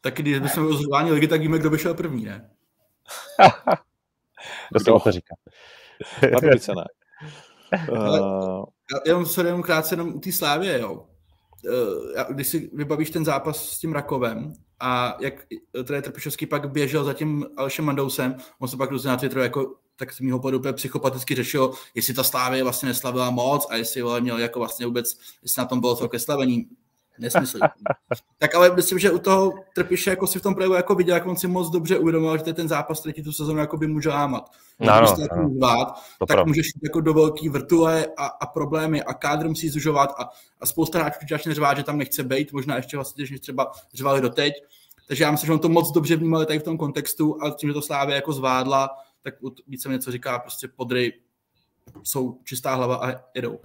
Tak když bychom o zužování ligy, tak víme, kdo by šel první, ne? Kdo se to říká? Pardubice ne. Uh... Jenom se jenom krátce jenom u té slávě, jo. Uh, když si vybavíš ten zápas s tím Rakovem a jak trenér Trpišovský pak běžel za tím Alešem Mandousem, on se pak různě na Twitteru jako tak z mýho pohledu psychopaticky řešil, jestli ta Slávě vlastně neslavila moc a jestli měl jako vlastně vůbec, jestli na tom bylo to ke slavení nesmysl. tak ale myslím, že u toho Trpiše jako si v tom projevu jako viděl, jak on si moc dobře uvědomil, že ten zápas, který tu sezónu jako by může lámat. No, no, no. Zvát, tak pravda. můžeš jít jako do velký vrtule a, a, problémy a kádr musí zužovat a, a spousta hráčů začne řvát, že tam nechce být, možná ještě vlastně, než třeba řvali doteď. Takže já myslím, že on to moc dobře vnímal tady v tom kontextu a tím, že to Slávě jako zvládla, tak více něco říká prostě podry jsou čistá hlava a jedou.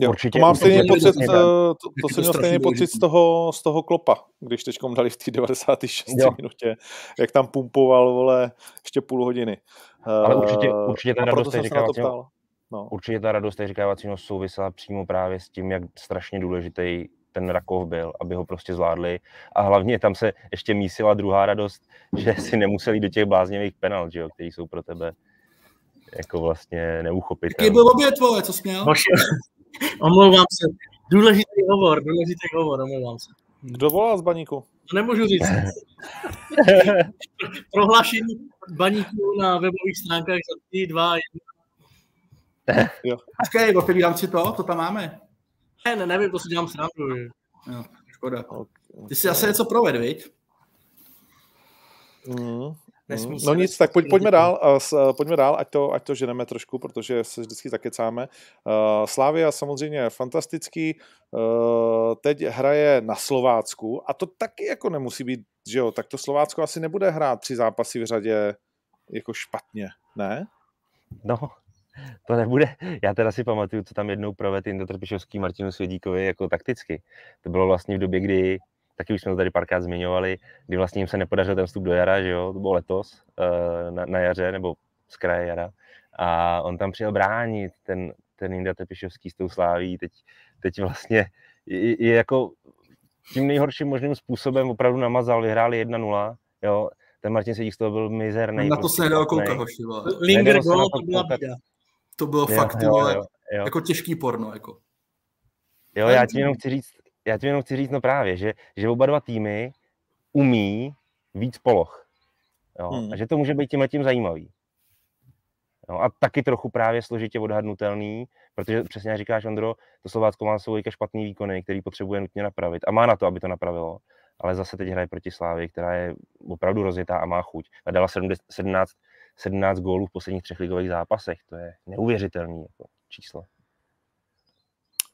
Jo, určitě, to mám stejný pocit, to, to, to jsem měl stejný pocit z toho, z toho klopa, když teď dali v té 96 jo. minutě, jak tam pumpoval, vole, ještě půl hodiny. Ale určitě, eh, určitě ta radost říkávacího, no. určitě ta radost říkávacího souvisela přímo právě s tím, jak strašně důležitý ten Rakov byl, aby ho prostě zvládli. A hlavně tam se ještě mísila druhá radost, že si nemuseli do těch bláznivých penalt, že jo, který jsou pro tebe jako vlastně neuchopitelné. Jaký byl oběd, vole, co směl? Omlouvám se. Důležitý hovor, důležitý hovor, omlouvám se. Kdo volal z baníku? To nemůžu říct. Prohlášení baníku na webových stránkách za 3, 2, 1. Jo. Počkej, otevírám si to, to tam máme. Ne, ne, nevím, to si dělám srandu. Jo, škoda. Ty si zase něco proved, viď? Mm. Nesmí no nic, tak pojď, pojďme dál, uh, pojďme dál, ať to, ať to ženeme trošku, protože se vždycky zakecáme. Uh, Slávia samozřejmě fantastický, uh, teď hraje na Slovácku a to taky jako nemusí být, že jo, tak to Slovácko asi nebude hrát tři zápasy v řadě jako špatně, ne? No, to nebude. Já teda si pamatuju, co tam jednou provedl Indo Trpišovský Martinu Svědíkovi jako takticky. To bylo vlastně v době, kdy taky už jsme to tady párkrát zmiňovali, kdy vlastně jim se nepodařil ten vstup do jara, že jo, to bylo letos eh, na, na jaře, nebo z kraje jara. A on tam přijel bránit ten, ten Inda Tepišovský s tou sláví. Teď, teď vlastně je, je jako tím nejhorším možným způsobem opravdu namazal, vyhráli 1-0, jo, ten Martin Sedík z toho byl mizerný. Na to se nedal koukat, hoši, Linger gol, to byla bída. To bylo jo, fakt, jo, jo, jo. jako těžký porno, jako. Jo, já ti jenom chci říct, já ti jenom chci říct, no právě, že, že oba dva týmy umí víc poloh. Jo? Hmm. A že to může být tímhle tím zajímavý. No, a taky trochu právě složitě odhadnutelný, protože přesně jak říkáš, Ondro, to Slovácko má svou špatný výkony, který potřebuje nutně napravit a má na to, aby to napravilo. Ale zase teď hraje proti Slávy, která je opravdu rozjetá a má chuť. A dala 17, 17 gólů v posledních třech ligových zápasech. To je neuvěřitelný jako číslo.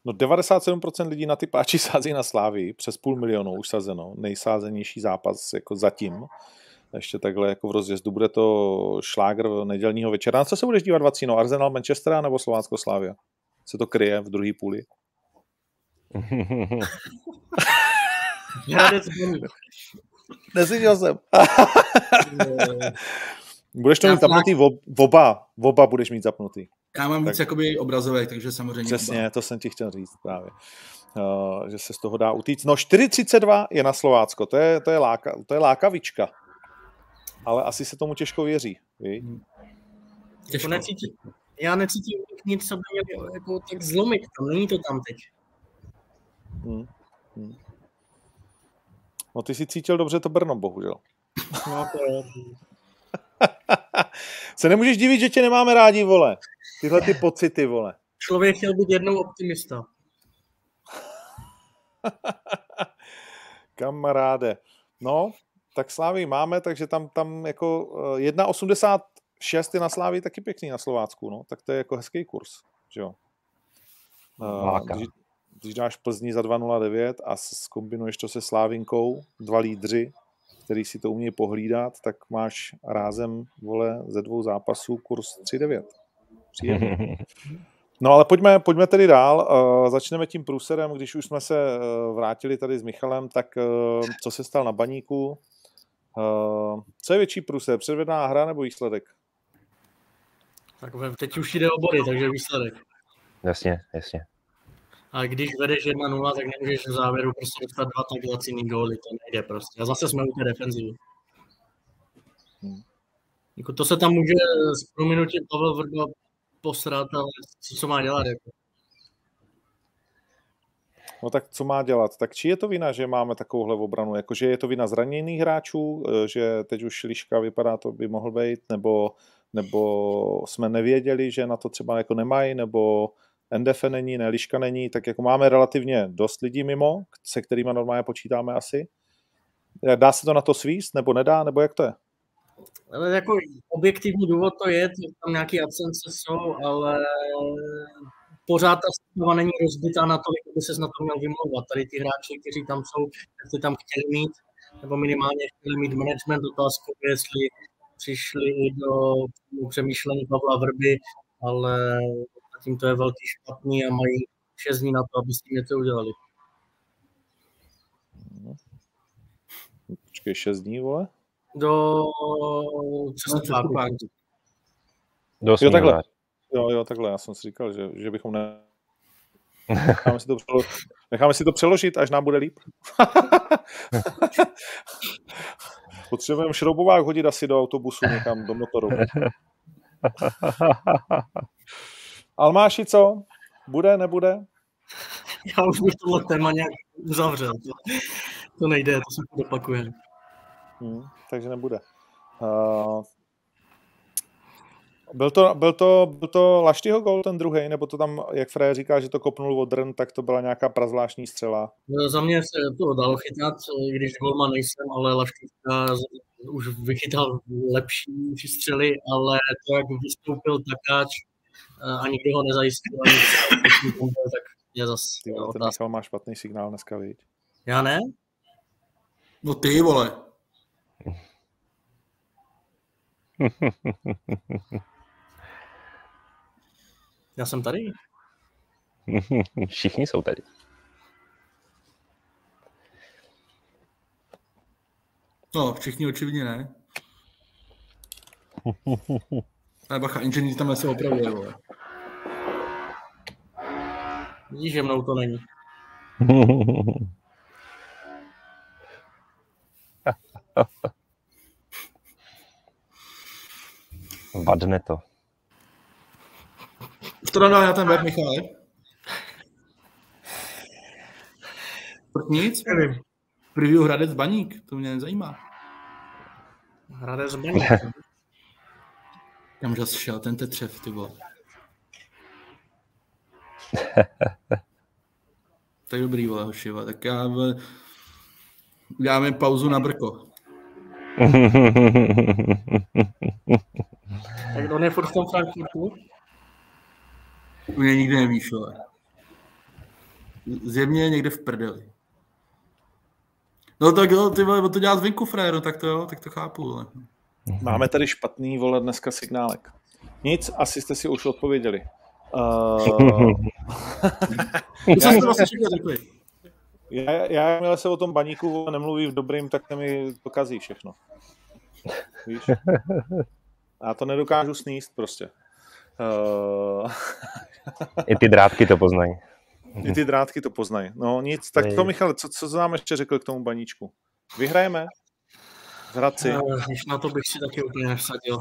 No 97% lidí na ty páči sází na Slávy, přes půl milionu už sazeno, nejsázenější zápas jako zatím. Ještě takhle jako v rozjezdu bude to šlágr nedělního večera. Na co se budeš dívat 20? No, Arsenal Manchestera nebo Slovácko Slávia? Se to kryje v druhé půli? Neslyšel jsem. budeš to mít zapnutý v oba, v oba budeš mít zapnutý. Já mám tak. víc jakoby obrazovek, takže samozřejmě. Přesně, oba. to jsem ti chtěl říct právě. Uh, že se z toho dá utíct. No 4,32 je na Slovácko, to je, to je, láka, to je lákavička. Ale asi se tomu těžko věří. Ví? Hmm. Těžko. Necítí, já necítím nic, co by měl jako tak zlomit. Tam není to tam teď. Hmm. Hmm. No ty si cítil dobře to Brno, bohužel. No to je. Se nemůžeš divit, že tě nemáme rádi, vole. Tyhle ty pocity, vole. Člověk chtěl být jednou optimista. Kamaráde. No, tak Slávy máme, takže tam, tam jako 1,86 eh, je na Slávy taky pěkný na Slovácku, no. Tak to je jako hezký kurz, že jo. Uh, když, když dáš Plzni za 2,09 a skombinuješ to se Slávinkou, dva lídři, který si to umí pohlídat, tak máš rázem, vole, ze dvou zápasů kurz 3,9. Příjemně. No ale pojďme, pojďme tedy dál. Uh, začneme tím průserem, když už jsme se uh, vrátili tady s Michalem, tak uh, co se stal na baníku? Uh, co je větší průser, předvedná hra nebo výsledek? Tak teď už jde o body, takže výsledek. Jasně, jasně. A když vedeš 1-0, tak nemůžeš v závěru prostě dostat dva tak laciný góly, to nejde prostě. A zase jsme u té defenzivy. Hmm. Jako to se tam může s prominutím Pavel Vrba posrat, ale co, co má dělat? Jako? No tak co má dělat? Tak či je to vina, že máme takovouhle obranu? Jakože je to vina zraněných hráčů, e, že teď už Liška vypadá, to by mohl být, nebo, nebo jsme nevěděli, že na to třeba jako nemají, nebo NDF není, ne, Liška není, tak jako máme relativně dost lidí mimo, se kterými normálně počítáme asi. Dá se to na to svíst, nebo nedá, nebo jak to je? Ale jako objektivní důvod to je, tam nějaké absence jsou, ale pořád ta stava není rozbitá na to, aby se na to měl vymlouvat. Tady ty hráči, kteří tam jsou, ty tam chtěli mít, nebo minimálně chtěli mít management otázku, jestli přišli i do přemýšlení Pavla Vrby, ale zatím to je velký špatný a mají 6 dní na to, aby s tím něco udělali. Počkej, 6 dní, vole? Do přestupáku. Do jo, takhle. Jo, jo, takhle. Já jsem si říkal, že, že bychom ne... Necháme si, to přeložit, necháme si to přeložit, až nám bude líp. Potřebujeme šroubovák hodit asi do autobusu někam, do motoru. Almáši, co? Bude, nebude? Já už bych tohle téma nějak uzavřel. To, to nejde, to se opakuje. Hmm, takže nebude. Uh, byl to, byl to, byl to Laštyho gol ten druhý, nebo to tam, jak Freje říká, že to kopnul Odrn, tak to byla nějaká prazvláštní střela? No, za mě se to dalo chytat, když golman nejsem, ale Laštyka už vychytal lepší střely, ale to, jak vystoupil Takáč, a nikdo ho nezajistil, tak je zase. Ty, ten Michal má špatný signál dneska, viď? Já ne? No ty, vole. Já jsem tady. Všichni jsou tady. No, všichni očividně ne. Ale bacha, inženýr tam se opravuje, vole. Vidíš, že mnou to není. Vadne to. Už to dodal na ten web, Michale? Nic? Nevím. Preview Hradec Baník, to mě nezajímá. Hradec Baník. Kam už šel ten tetřev, ty vole. tak dobrý, vole, hoši, vole. Tak já vole, dáme pauzu na brko. tak on je furt v tom Frankfurtu? Mě nikdy nevíš, vole. Zjevně někde v prdeli. No tak jo, ty vole, to dělat zvinku, fréro, tak to jo, tak to chápu, vole. Máme tady špatný, vole, dneska signálek. Nic, asi jste si už odpověděli. Uh... já, já, já, jakmile se o tom baníku nemluví v dobrým, tak to mi to kazí všechno. Víš? Já to nedokážu sníst prostě. Uh... I ty drátky to poznají. I ty drátky to poznají. No nic, tak to Michal, co, co nám ještě řekl k tomu baníčku? Vyhrajeme? V Hradci? No, na to bych si taky úplně nevsadil.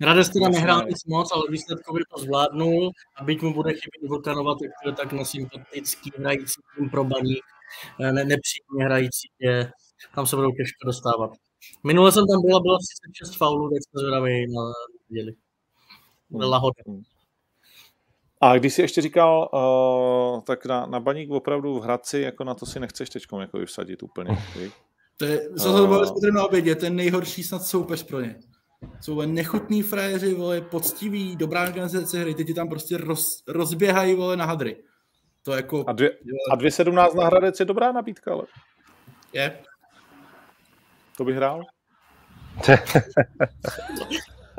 Radec teda nehrál nic moc, ale výsledkově to zvládnul a byť mu bude chybět Vulkanova, tak to je tak nesympatický hrající tým pro baník, ne, nepříjemně hrající, je, tam se budou těžko dostávat. Minule jsem tam byla, bylo 36 faulů, teď jsme zvědaví na děli. Lahodě. A když jsi ještě říkal, uh, tak na, na baník opravdu v Hradci, jako na to si nechceš teď jako vsadit úplně. to je, zase uh, na obědě, ten nejhorší snad soupeř pro ně. Jsou nechutný frajeři, vole, poctiví, dobrá organizace hry, ty ti tam prostě roz, rozběhají, vole, na hadry. To jako... A, dvě, a 2.17 na Hradec je dobrá nabídka, ale... Je. To bych hrál?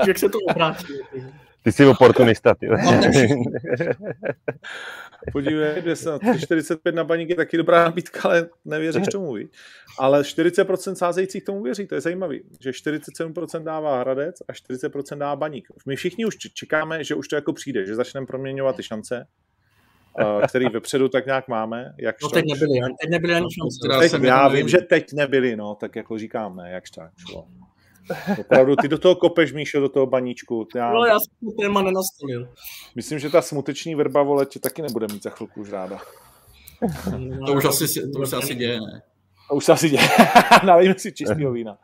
Jak se to obrátí? Ty jsi oportunista, ty. Podívej, 45 na baník je taky dobrá nabídka, ale nevěříš tomu, ví? Ale 40% sázejících tomu věří, to je zajímavý, že 47% dává Hradec a 40% dává baník. My všichni už čekáme, že už to jako přijde, že začneme proměňovat ty šance, který vepředu tak nějak máme. Jak no teď nebyli, teď nebyli ani šance. Teď, já vím, že teď nebyli, no, tak jako říkáme, jak tak šlo. Opravdu, ty do toho kopeš, Míšo, do toho baníčku. Já... No, já jsem to téma nenastolil. Myslím, že ta smuteční vrba, vole, tě taky nebude mít za chvilku už ráda. to už, asi, to už se asi děje, ne? To už se asi děje. Nalejme si čistého vína.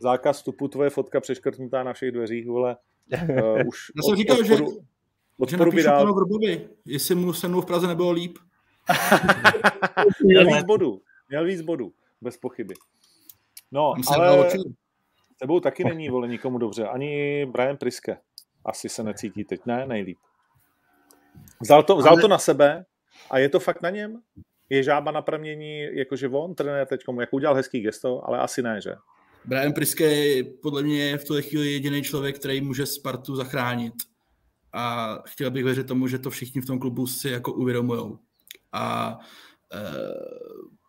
Zákaz vstupu, tvoje fotka přeškrtnutá na všech dveřích, vole. Uh, už já jsem říkal, že, že napíšu panu Vrbovi, jestli mu se mnou v Praze nebylo líp. Měl víc bodů. Měl víc bodů, bez pochyby. No, ale tebou taky není, vole, nikomu dobře. Ani Brian Priske asi se necítí teď, ne? Nejlíp. Vzal to, vzal Ale... to na sebe a je to fakt na něm? Je žába na pramění, jakože on trenér teď, jak udělal hezký gesto, ale asi ne, že? Brian Priske je podle mě v tuhle chvíli jediný člověk, který může Spartu zachránit. A chtěl bych věřit tomu, že to všichni v tom klubu si jako uvědomujou. A e,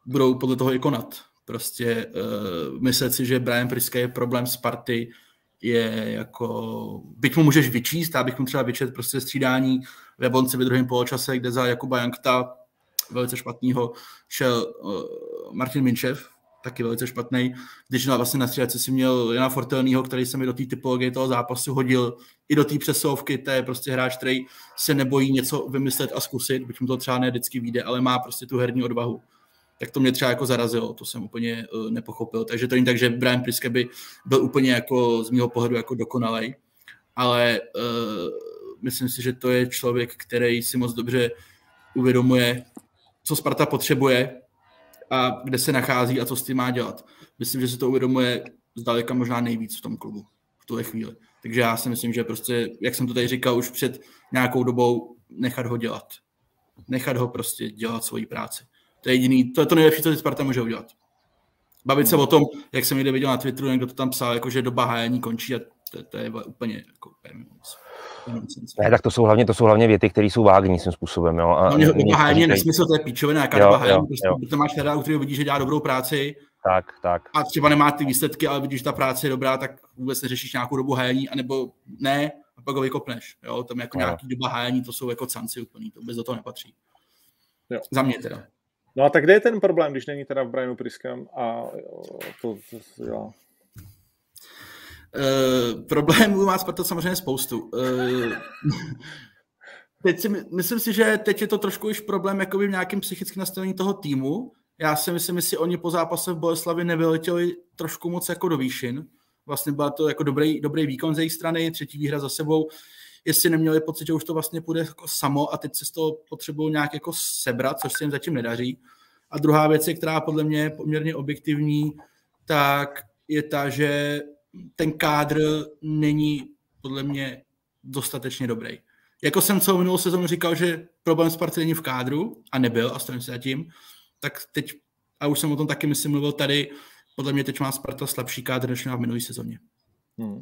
budou podle toho i konat. Prostě uh, myslet si, že Brian Priske je problém Sparty, je jako, byť mu můžeš vyčíst, já bych mu třeba vyčet prostě střídání v Jablonci ve druhém poločase, kde za Jakuba Jankta velice špatného šel uh, Martin Minčev, taky velice špatný. Když na, vlastně na střídaci si měl Jana Fortelnýho, který se mi do té typologie toho zápasu hodil i do té přesovky, to je prostě hráč, který se nebojí něco vymyslet a zkusit, byť mu to třeba ne vždycky vyjde, ale má prostě tu herní odvahu tak to mě třeba jako zarazilo, to jsem úplně uh, nepochopil. Takže to není tak, že Brian Priske by byl úplně jako z mého pohledu jako dokonalej, ale uh, myslím si, že to je člověk, který si moc dobře uvědomuje, co Sparta potřebuje a kde se nachází a co s tím má dělat. Myslím, že si to uvědomuje zdaleka možná nejvíc v tom klubu v tuhle chvíli. Takže já si myslím, že prostě, jak jsem to tady říkal už před nějakou dobou, nechat ho dělat. Nechat ho prostě dělat svoji práci. To je jediný, to je to nejlepší, co Sparta může udělat. Bavit se o tom, jak jsem někde viděl na Twitteru, někdo to tam psal, jako že doba hájení končí a to, to je úplně jako, ne, tak to jsou hlavně, to jsou hlavně věty, které jsou vágní svým způsobem. Jo. A no, doba hájení je nesmysl, to je píčovina, jaká doba hájení, prostě, to máš teda, u kterého vidíš, že dělá dobrou práci, tak, tak. A třeba nemá ty výsledky, ale vidíš, že ta práce je dobrá, tak vůbec neřešíš nějakou dobu hájení, anebo ne, a pak ho vykopneš. Jo? Tam jako no. nějaký doba hájení, to jsou jako canci úplný, to vůbec do toho nepatří. Jo. Za mě teda. No a tak kde je ten problém, když není teda v Brianu Priském a to, to jo. Uh, problémů má Sparta samozřejmě spoustu. Uh, teď si, myslím si, že teď je to trošku už problém jakoby v nějakém psychickém nastavení toho týmu. Já si myslím, že oni po zápase v Boleslavi nevyletěli trošku moc jako do výšin vlastně byla to jako dobrý, dobrý výkon ze jejich strany, třetí výhra za sebou, jestli neměli pocit, že už to vlastně půjde jako samo a teď se z toho potřebují nějak jako sebrat, což se jim zatím nedaří. A druhá věc, která podle mě je poměrně objektivní, tak je ta, že ten kádr není podle mě dostatečně dobrý. Jako jsem celou minulou sezónu říkal, že problém Sparty není v kádru a nebyl a stojím se za tím, tak teď, a už jsem o tom taky myslím mluvil tady, podle mě teď má Sparta slabší kádr, než měla v minulé sezóně. Hmm.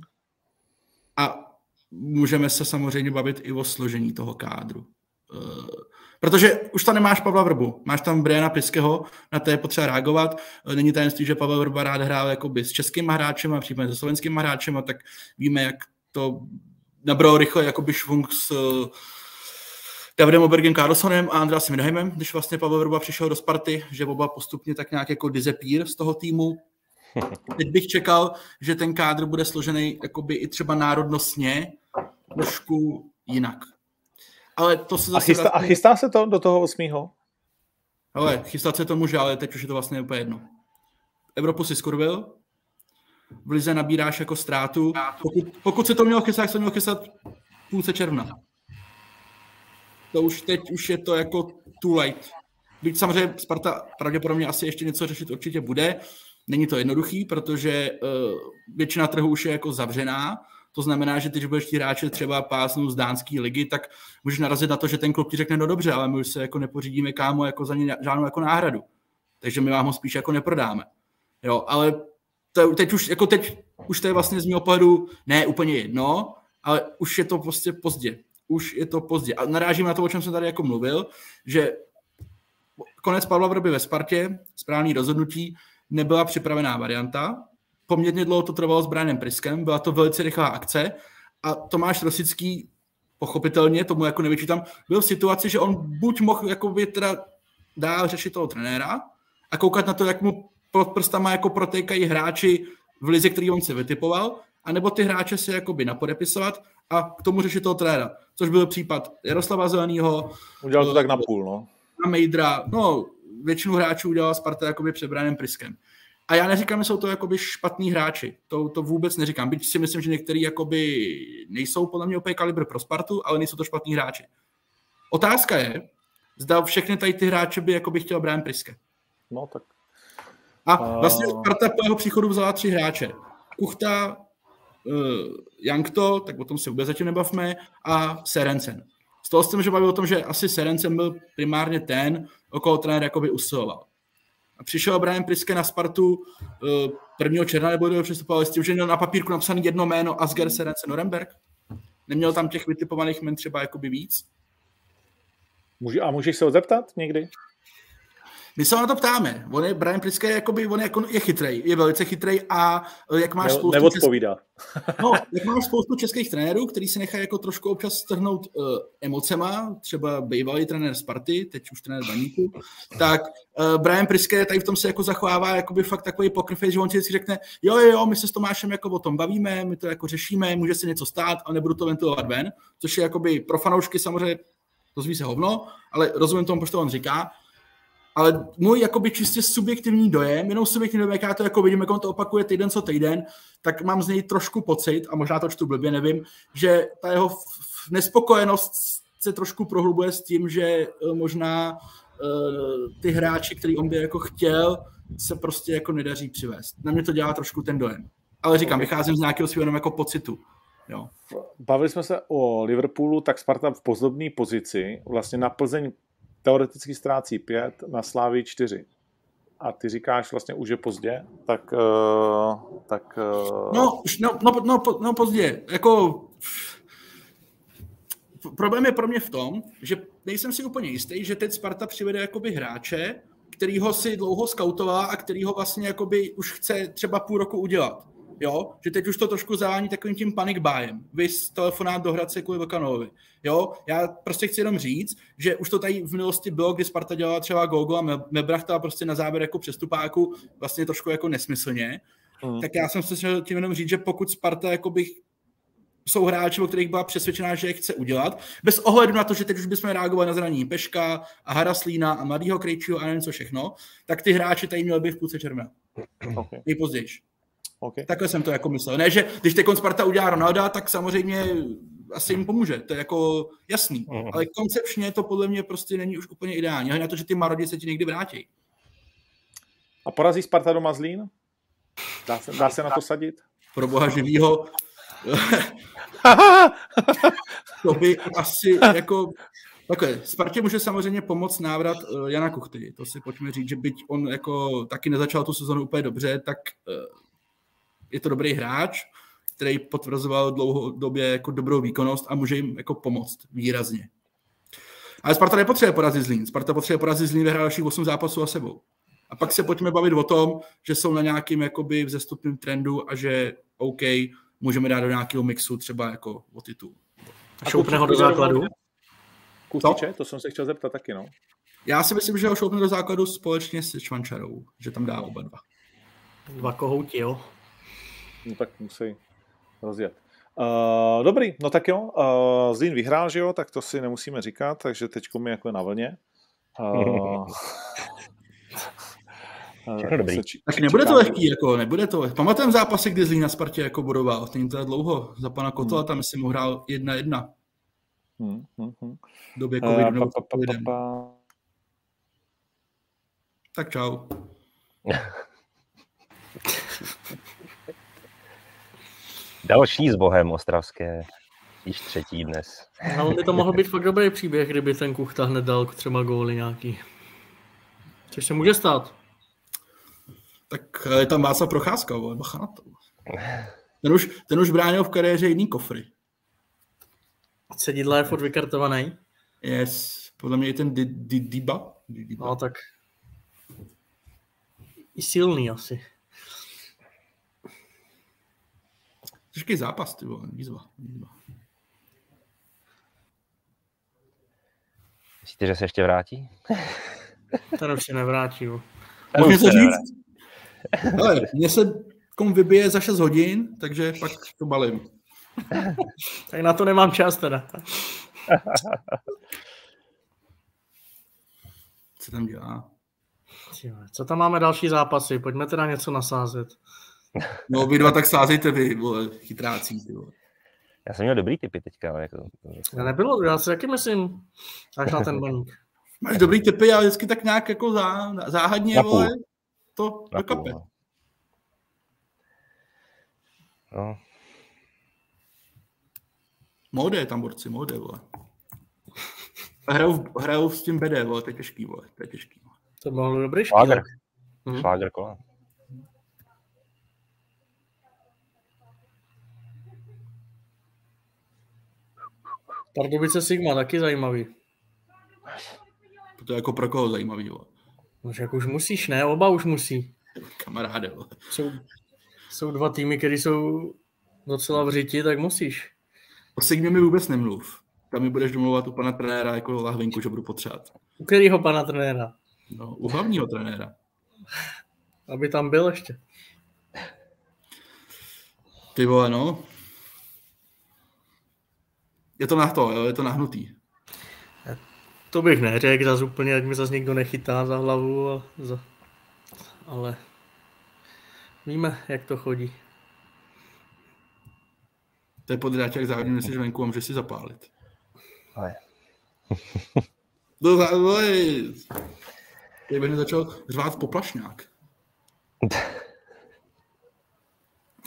A můžeme se samozřejmě bavit i o složení toho kádru. Uh, protože už tam nemáš Pavla Vrbu, máš tam Briana Piského, na to je potřeba reagovat. Uh, není tajemství, že Pavel Vrba rád hrál jakoby s českými hráčem a případně se slovenskými hráčem, tak víme, jak to nabralo rychle jakoby švung s uh, Davidem Obergem Carlsonem a Andrásem Midheimem, když vlastně Pavel Vrba přišel do Sparty, že oba postupně tak nějak jako disappear z toho týmu. Teď bych čekal, že ten kádr bude složený jakoby i třeba národnostně, trošku jinak. Ale to se zase a, chystá, a chystá se to do toho osmého? Ale chystat se to může, ale teď už je to vlastně úplně jedno. Evropu si skurvil, v Lize nabíráš jako ztrátu. Pokud, pokud se to mělo chystat, se mělo chystat půlce června. To už teď už je to jako too late. Byť samozřejmě Sparta pravděpodobně asi ještě něco řešit určitě bude. Není to jednoduchý, protože uh, většina trhu už je jako zavřená, to znamená, že když budeš ti hráče třeba pásnout z dánské ligy, tak můžeš narazit na to, že ten klub ti řekne, no dobře, ale my už se jako nepořídíme kámo jako za ně žádnou jako náhradu. Takže my vám ho spíš jako neprodáme. Jo, ale to, teď už, jako teď už to je vlastně z mého pohledu ne úplně jedno, ale už je to prostě pozdě. Už je to pozdě. A narážím na to, o čem jsem tady jako mluvil, že konec Pavla Vrby ve Spartě, správný rozhodnutí, nebyla připravená varianta, poměrně dlouho to trvalo s Brianem Priskem, byla to velice rychlá akce a Tomáš Rosický pochopitelně, tomu jako nevyčítám, byl v situaci, že on buď mohl jakoby teda dál řešit toho trenéra a koukat na to, jak mu pod prstama jako protékají hráči v lize, který on si vytipoval, anebo ty hráče si jakoby napodepisovat a k tomu řešit toho trenéra, což byl případ Jaroslava Zeleného. Udělal to tak na půl, no. Na Mejdra, no, většinu hráčů udělal Sparta jakoby před Brianem Priskem. A já neříkám, že jsou to jakoby špatní hráči. To, to vůbec neříkám. Byť si myslím, že některý jakoby nejsou podle mě opět kalibr pro Spartu, ale nejsou to špatní hráči. Otázka je, zda všechny tady ty hráče by jakoby chtěl Brian Priske. No tak. A vlastně Sparta po jeho příchodu vzala tři hráče. Kuchta, uh, Jankto, tak o tom se vůbec zatím nebavme, a Serencen. Z toho jsem že bavil o tom, že asi Serencen byl primárně ten, okolo trenér jakoby usiloval. Přišel Brian Priske na Spartu uh, prvního června, nebo kdo přestupoval s tím, že měl na papírku napsaný jedno jméno Asger Serence Norenberg. Neměl tam těch vytipovaných men třeba jakoby víc. Může, a můžeš se ho zeptat někdy? My se na to ptáme. On je, Brian Priske je, jakoby, on je, jako, je chytrej, je velice chytrej a e, jak máš ne, spoustu... Neodpovídá. Českých, no, jak máš spoustu českých trenérů, který se nechají jako trošku občas strhnout uh, emocema, třeba bývalý trenér Sparty, teď už trenér Baníku, tak uh, Brian Priske tady v tom se jako zachovává jakoby fakt takový poker face, že on si řekne, jo, jo, jo, my se s Tomášem jako o tom bavíme, my to jako řešíme, může se něco stát, ale nebudu to ventilovat ven, což je jakoby pro fanoušky samozřejmě dozví se hovno, ale rozumím tomu, proč to on říká, ale můj jakoby čistě subjektivní dojem, jenom subjektivní dojem, jak já to jako vidím, jak on to opakuje týden co týden, tak mám z něj trošku pocit, a možná to čtu blbě, nevím, že ta jeho nespokojenost se trošku prohlubuje s tím, že eh, možná uh, ty hráči, který on by jako chtěl, se prostě jako nedaří přivést. Na mě to dělá trošku ten dojem. Ale říkám, vycházím z nějakého svého jako pocitu. Jo. Bavili jsme se o Liverpoolu, tak Sparta v podobné pozici. Vlastně na Plzeň teoreticky ztrácí pět, na Slávii čtyři. A ty říkáš vlastně už je pozdě, tak... Uh, tak uh... No, už, no, no, no, no, pozdě. Jako... Problém je pro mě v tom, že nejsem si úplně jistý, že teď Sparta přivede jakoby hráče, který ho si dlouho skautovala a který ho vlastně jakoby už chce třeba půl roku udělat jo, že teď už to trošku zavání takovým tím panic buyem. Vys telefonát do Hradce kvůli Vlkanovi. Jo, já prostě chci jenom říct, že už to tady v minulosti bylo, kdy Sparta dělala třeba Gogo a Mebrachta prostě na závěr jako přestupáku vlastně trošku jako nesmyslně. Hmm. Tak já jsem se chtěl tím jenom říct, že pokud Sparta jako bych jsou hráči, o kterých byla přesvědčená, že je chce udělat, bez ohledu na to, že teď už bychom reagovali na zranění Peška a Haraslína a mladýho Krejčího a nevím co všechno, tak ty hráči tady měli být v půlce června. Okay. Nejpozději. Okay. Takhle jsem to jako myslel. Ne, že když teď Sparta udělá Ronalda, tak samozřejmě asi jim pomůže, to je jako jasný. Mm. Ale koncepčně to podle mě prostě není už úplně ideální. Ale na to, že ty Marodi se ti někdy vrátí. A porazí Sparta doma Zlín? Dá se, dá se na to sadit? Pro boha živýho. to by asi jako... Takhle, Spartě může samozřejmě pomoct návrat uh, Jana Kuchty. To si pojďme říct, že byť on jako taky nezačal tu sezonu úplně dobře, tak uh, je to dobrý hráč, který potvrzoval dlouhodobě jako dobrou výkonnost a může jim jako pomoct výrazně. Ale Sparta nepotřebuje porazit Zlín. Sparta potřebuje porazit Zlín, vyhrál dalších 8 zápasů a sebou. A pak se pojďme bavit o tom, že jsou na nějakým jakoby vzestupném trendu a že OK, můžeme dát do nějakého mixu třeba jako o titul. A šoupne ho do základu? Kustiče, to jsem se chtěl zeptat taky, no. Já si myslím, že ho šoupne do základu společně s Čvančarou, že tam dá oba dva. Dva kohouti, jo. No tak musí rozjet. Uh, dobrý, no tak jo, uh, Zlín vyhrál, že jo, tak to si nemusíme říkat, takže teď mi jako na vlně. Uh, Všechno dobrý. Tak nebude to lehký, jako, nebude to lehký. Pamatujeme zápasy, kdy Zlín na Spartě jako bodoval, není to dlouho, za pana Kotla, hmm. tam si mu hrál jedna jedna. Hmm, hmm, hmm. V době covidu uh, pa, pa, pa, pa. Tak čau. Další s Bohem ostravské, již třetí dnes. Ale by to mohl být fakt dobrý příběh, kdyby ten Kuchta hned dal k třema góly nějaký. Což se může stát. Tak eh, je tam Václav Procházka, vole, bacha na to. Ten už, ten už bránil v kariéře jiný kofry. Sedidla je furt vykartovaný? Yes, podle mě je ten Diba. No tak i silný asi. Těžký zápas, ty vole, výzva. výzva. Myslíte, že se ještě vrátí? Ten už se nevrátí. Můžu to říct? Ale mě se kom vybije za 6 hodin, takže pak to balím. tak na to nemám čas teda. Co tam dělá? Co tam máme další zápasy? Pojďme teda něco nasázet. No vy dva tak sázejte vy, vole, chytrácí, ty vole. Já jsem měl dobrý typy teďka. Ale jako... Já nebylo, já si taky myslím, až na ten baník. Máš dobrý typy, ale vždycky tak nějak jako zá, záhadně, vole, to na dokape. Půl, no. no. Mode je tam borci, mode, vole. Hrajou, hrajou s tím BD, vole, to je těžký, vole, to je těžký. Vole. To byl dobrý špílek. Mhm. Šláger kola. Pardubice Sigma, taky zajímavý. To je jako pro koho zajímavý, vole. No, jak už musíš, ne? Oba už musí. Kamaráde, vole. Jsou, jsou dva týmy, které jsou docela v řiti, tak musíš. O Sigmě mi vůbec nemluv. Tam mi budeš domluvat u pana trenéra jako lahvinku, že budu potřebovat. U kterého pana trenéra? No, u hlavního trenéra. Aby tam byl ještě. Ty vole, no. Je to na to, jo? je to nahnutý. To bych neřekl zase úplně, ať mi zase někdo nechytá za hlavu, a za... ale víme, jak to chodí. To je podráček závodní, jsi venku a můžeš si zapálit. Ale. no, ale bych začal řvát poplašňák.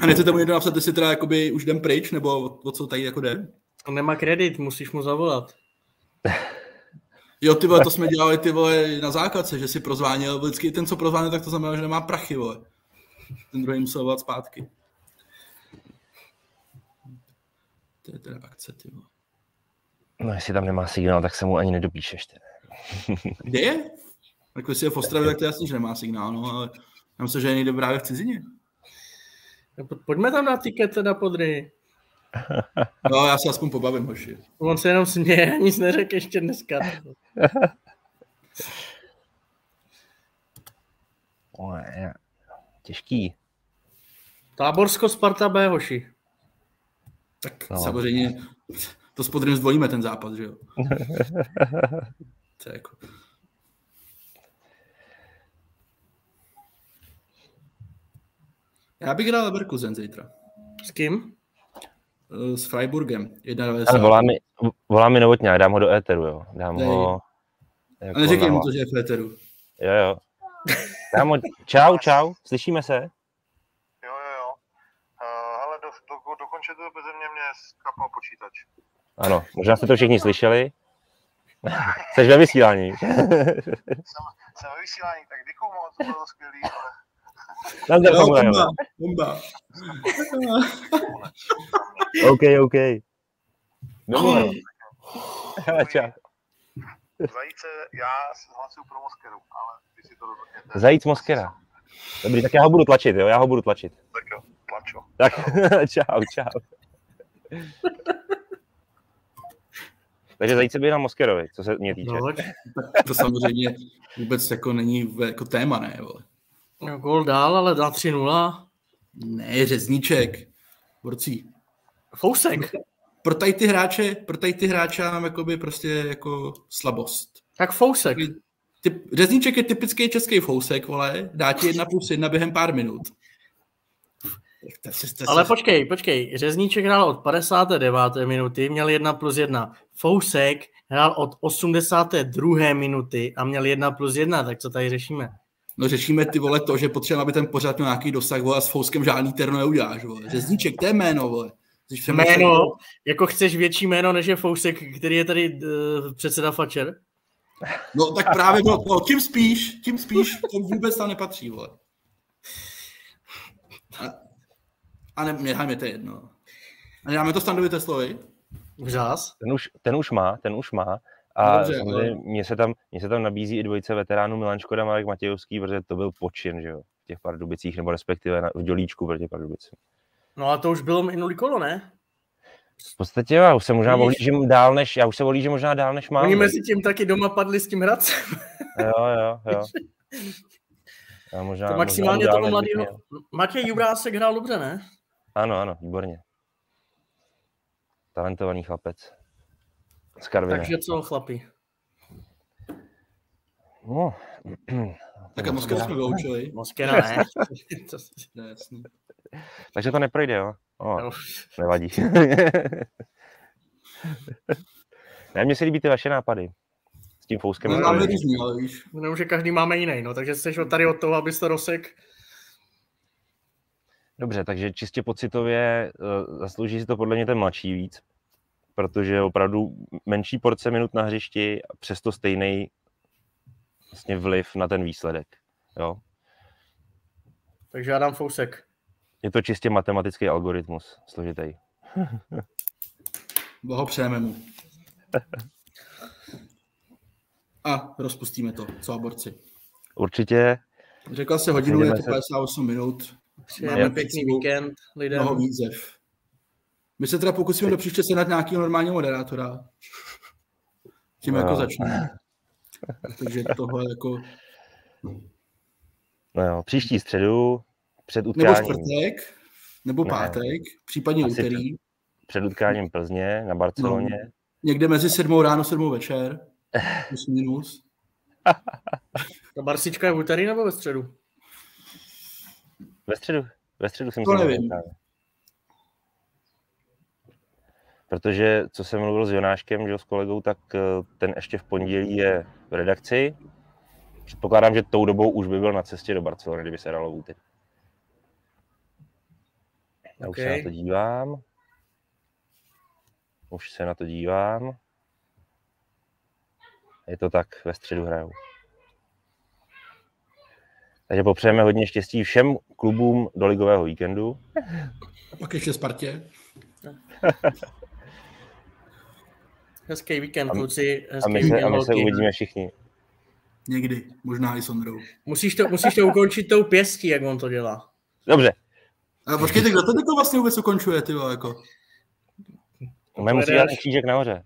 A nechcete mu někdo napsat, jestli teda jakoby už jdem pryč, nebo o, o co tady jako jde? On nemá kredit, musíš mu zavolat. Jo, ty vole, to jsme dělali ty vole na základce, že si prozvánil, vždycky ten, co prozvánil, tak to znamená, že nemá prachy, vole. Ten druhý musel volat zpátky. To je teda akce, ty vole. No, jestli tam nemá signál, tak se mu ani nedopíšeš. Teda. Kde je? Tak když je v Ostravě, tak to jasně, že nemá signál, no, ale já myslím, že je někdo právě v cizině. Pojďme tam na tiket teda podry. No, já se aspoň pobavím, hoši. On se jenom směje, nic neřekl ještě dneska. Těžký. Táborsko Sparta B, hoši. Tak no. samozřejmě to s Podrym zdvojíme ten zápas, že jo? to je jako... Já bych hrál Leverkusen zítra. S kým? Eh, S Freiburgem. 91. Ale volá mi, volá mi novotňák, dám ho do éteru, jo. Dám Dej. ho... A Jako neříkej mu to, že je v éteru. Jo, jo. Dám ho... Čau, čau, slyšíme se? Jo, jo, jo. Uh, ale do, do, dokončit to beze mě mě skapal počítač. Ano, možná jste to všichni slyšeli. Jsi ve vysílání. Jsem, jsem ve vysílání, tak děkuju moc, to bylo skvělý, ale Nazdar, Jo, Samuel. bomba, bomba. OK, OK. Domluveno. Hele, čau. zajíce, já se hlasuju pro Moskeru, ale ty si to dotkněte. Zajíc Moskera. Dobrý, tak já ho budu tlačit, jo, já ho budu tlačit. Tak jo, tlačo. Tak, čau, čau. Takže zajíce by na Moskerovi, co se mě týče. No, To samozřejmě vůbec jako není v- jako téma, ne? Vole. No, gol dál, ale na 3-0. Ne, řezníček. Borcí. Fousek. Pro tady ty hráče, pro tady ty hráče mám jakoby prostě jako slabost. Tak Fousek. Typ, řezníček je typický český fousek, vole, dá ti jedna plus jedna během pár minut. Tak to Ale počkej, počkej. Řezníček hrál od 59. minuty, měl 1 plus 1. Fousek hrál od 82. minuty a měl 1 plus 1, tak co tady řešíme? No řešíme ty vole to, že potřebujeme, aby ten pořád měl nějaký dosah, vole, a s Fouskem žádný terno neuděláš, vole. Řezníček, to je jméno, vole. Jméno, jako chceš větší jméno, než je Fousek, který je tady uh, předseda Fatscher? No tak právě, no, no, tím spíš, tím spíš, to vůbec tam nepatří, vole. A, a ne, nechajme to jedno. A nedáme to standovité slovy? Vřás? Ten už, ten už má, ten už má. A dobře, samozřejmě mně se, tam, mně se tam nabízí i dvojice veteránů Milan Škoda, Marek Matějovský, protože to byl počin, že jo, v těch Pardubicích, nebo respektive na, v Dělíčku proti Pardubicím. No a to už bylo minulý kolo, ne? V podstatě já už se možná Vidíš? ohlížím dál než, já už se ohlížím možná dál než mám. Oni mezi tím taky doma padli s tím Hradcem. Jo, jo, jo. Já možná, To možná maximálně dál, toho mladého. Matěj Jubrásek hrál dobře, ne? Ano, ano, výborně. Talentovaný chlapec. Z Karviné. Takže co, chlapi? No. Tak a Moskva jsme vyloučili. Moskera ne. To- To je jasný. Takže to neprojde, jo? O, no, nevadí. ne, mně se líbí ty vaše nápady. S tím fouskem. No, máme různý, ale víš. Jenom, že každý máme jiný, no, takže jsi tady od toho, abyste rozsek. Dobře, takže čistě pocitově uh, zaslouží si to podle mě ten mladší víc, protože opravdu menší porce minut na hřišti a přesto stejný vlastně vliv na ten výsledek. Jo? Takže já dám Fousek. Je to čistě matematický algoritmus, složitý. Blahopřejeme mu. A rozpustíme to, co a borci. Určitě Řekla se hodinu, je Sejdeme to se- 58 minut. Přejeme Máme pěkný víkend lidem. Mnoho výzev. My se teda pokusíme do příště sehnat nějakého normálního moderátora. Tím No. jako začneme. Takže tohle jako... No jo, příští středu, před Nebo utkáním, čtvrtek, nebo Ne. pátek, případně Asi úterý. před utkáním Plzně na Barceloně. No. Někde mezi sedmou ráno, sedmou večer. Plus minus. Ta Barsička je v úterý nebo ve středu? Ve středu, ve středu si To že nevím. Protože, co jsem mluvil s Jonáškem, že jo, s kolegou, tak eh, ten ještě v pondělí je v redakci. Předpokládám, že tou dobou už by byl na cestě do Barcelony, kdyby se dalo úterý. Já už se na to dívám. Už se na to dívám. Je to tak, ve středu hrajou. Takže popřejeme hodně štěstí všem klubům do ligového víkendu. Pak ještě Spartě. Hezký víkend, kluci. A Hezký my se, víkend, a my se uvidíme všichni. Někdy. Možná i s Ondrou. Musíš to, musíš to ukončit tou pěstí, jak on to dělá. Dobře, A počkejte, kdo to to vlastně vůbec ukončuje, ty vole, jako? Máme musí Povedeš. dát ten křížek nahoře.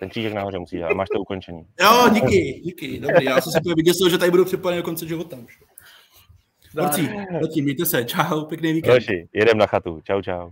Ten křížek nahoře musí dát, máš to ukončený. Jo, díky, díky, dobrý. Já jsem si úplně vyděsil, že tady budu připojený do konce života už. Borci, mějte se, čau, pěkný víkend. Další, jedem na chatu. Čau, čau.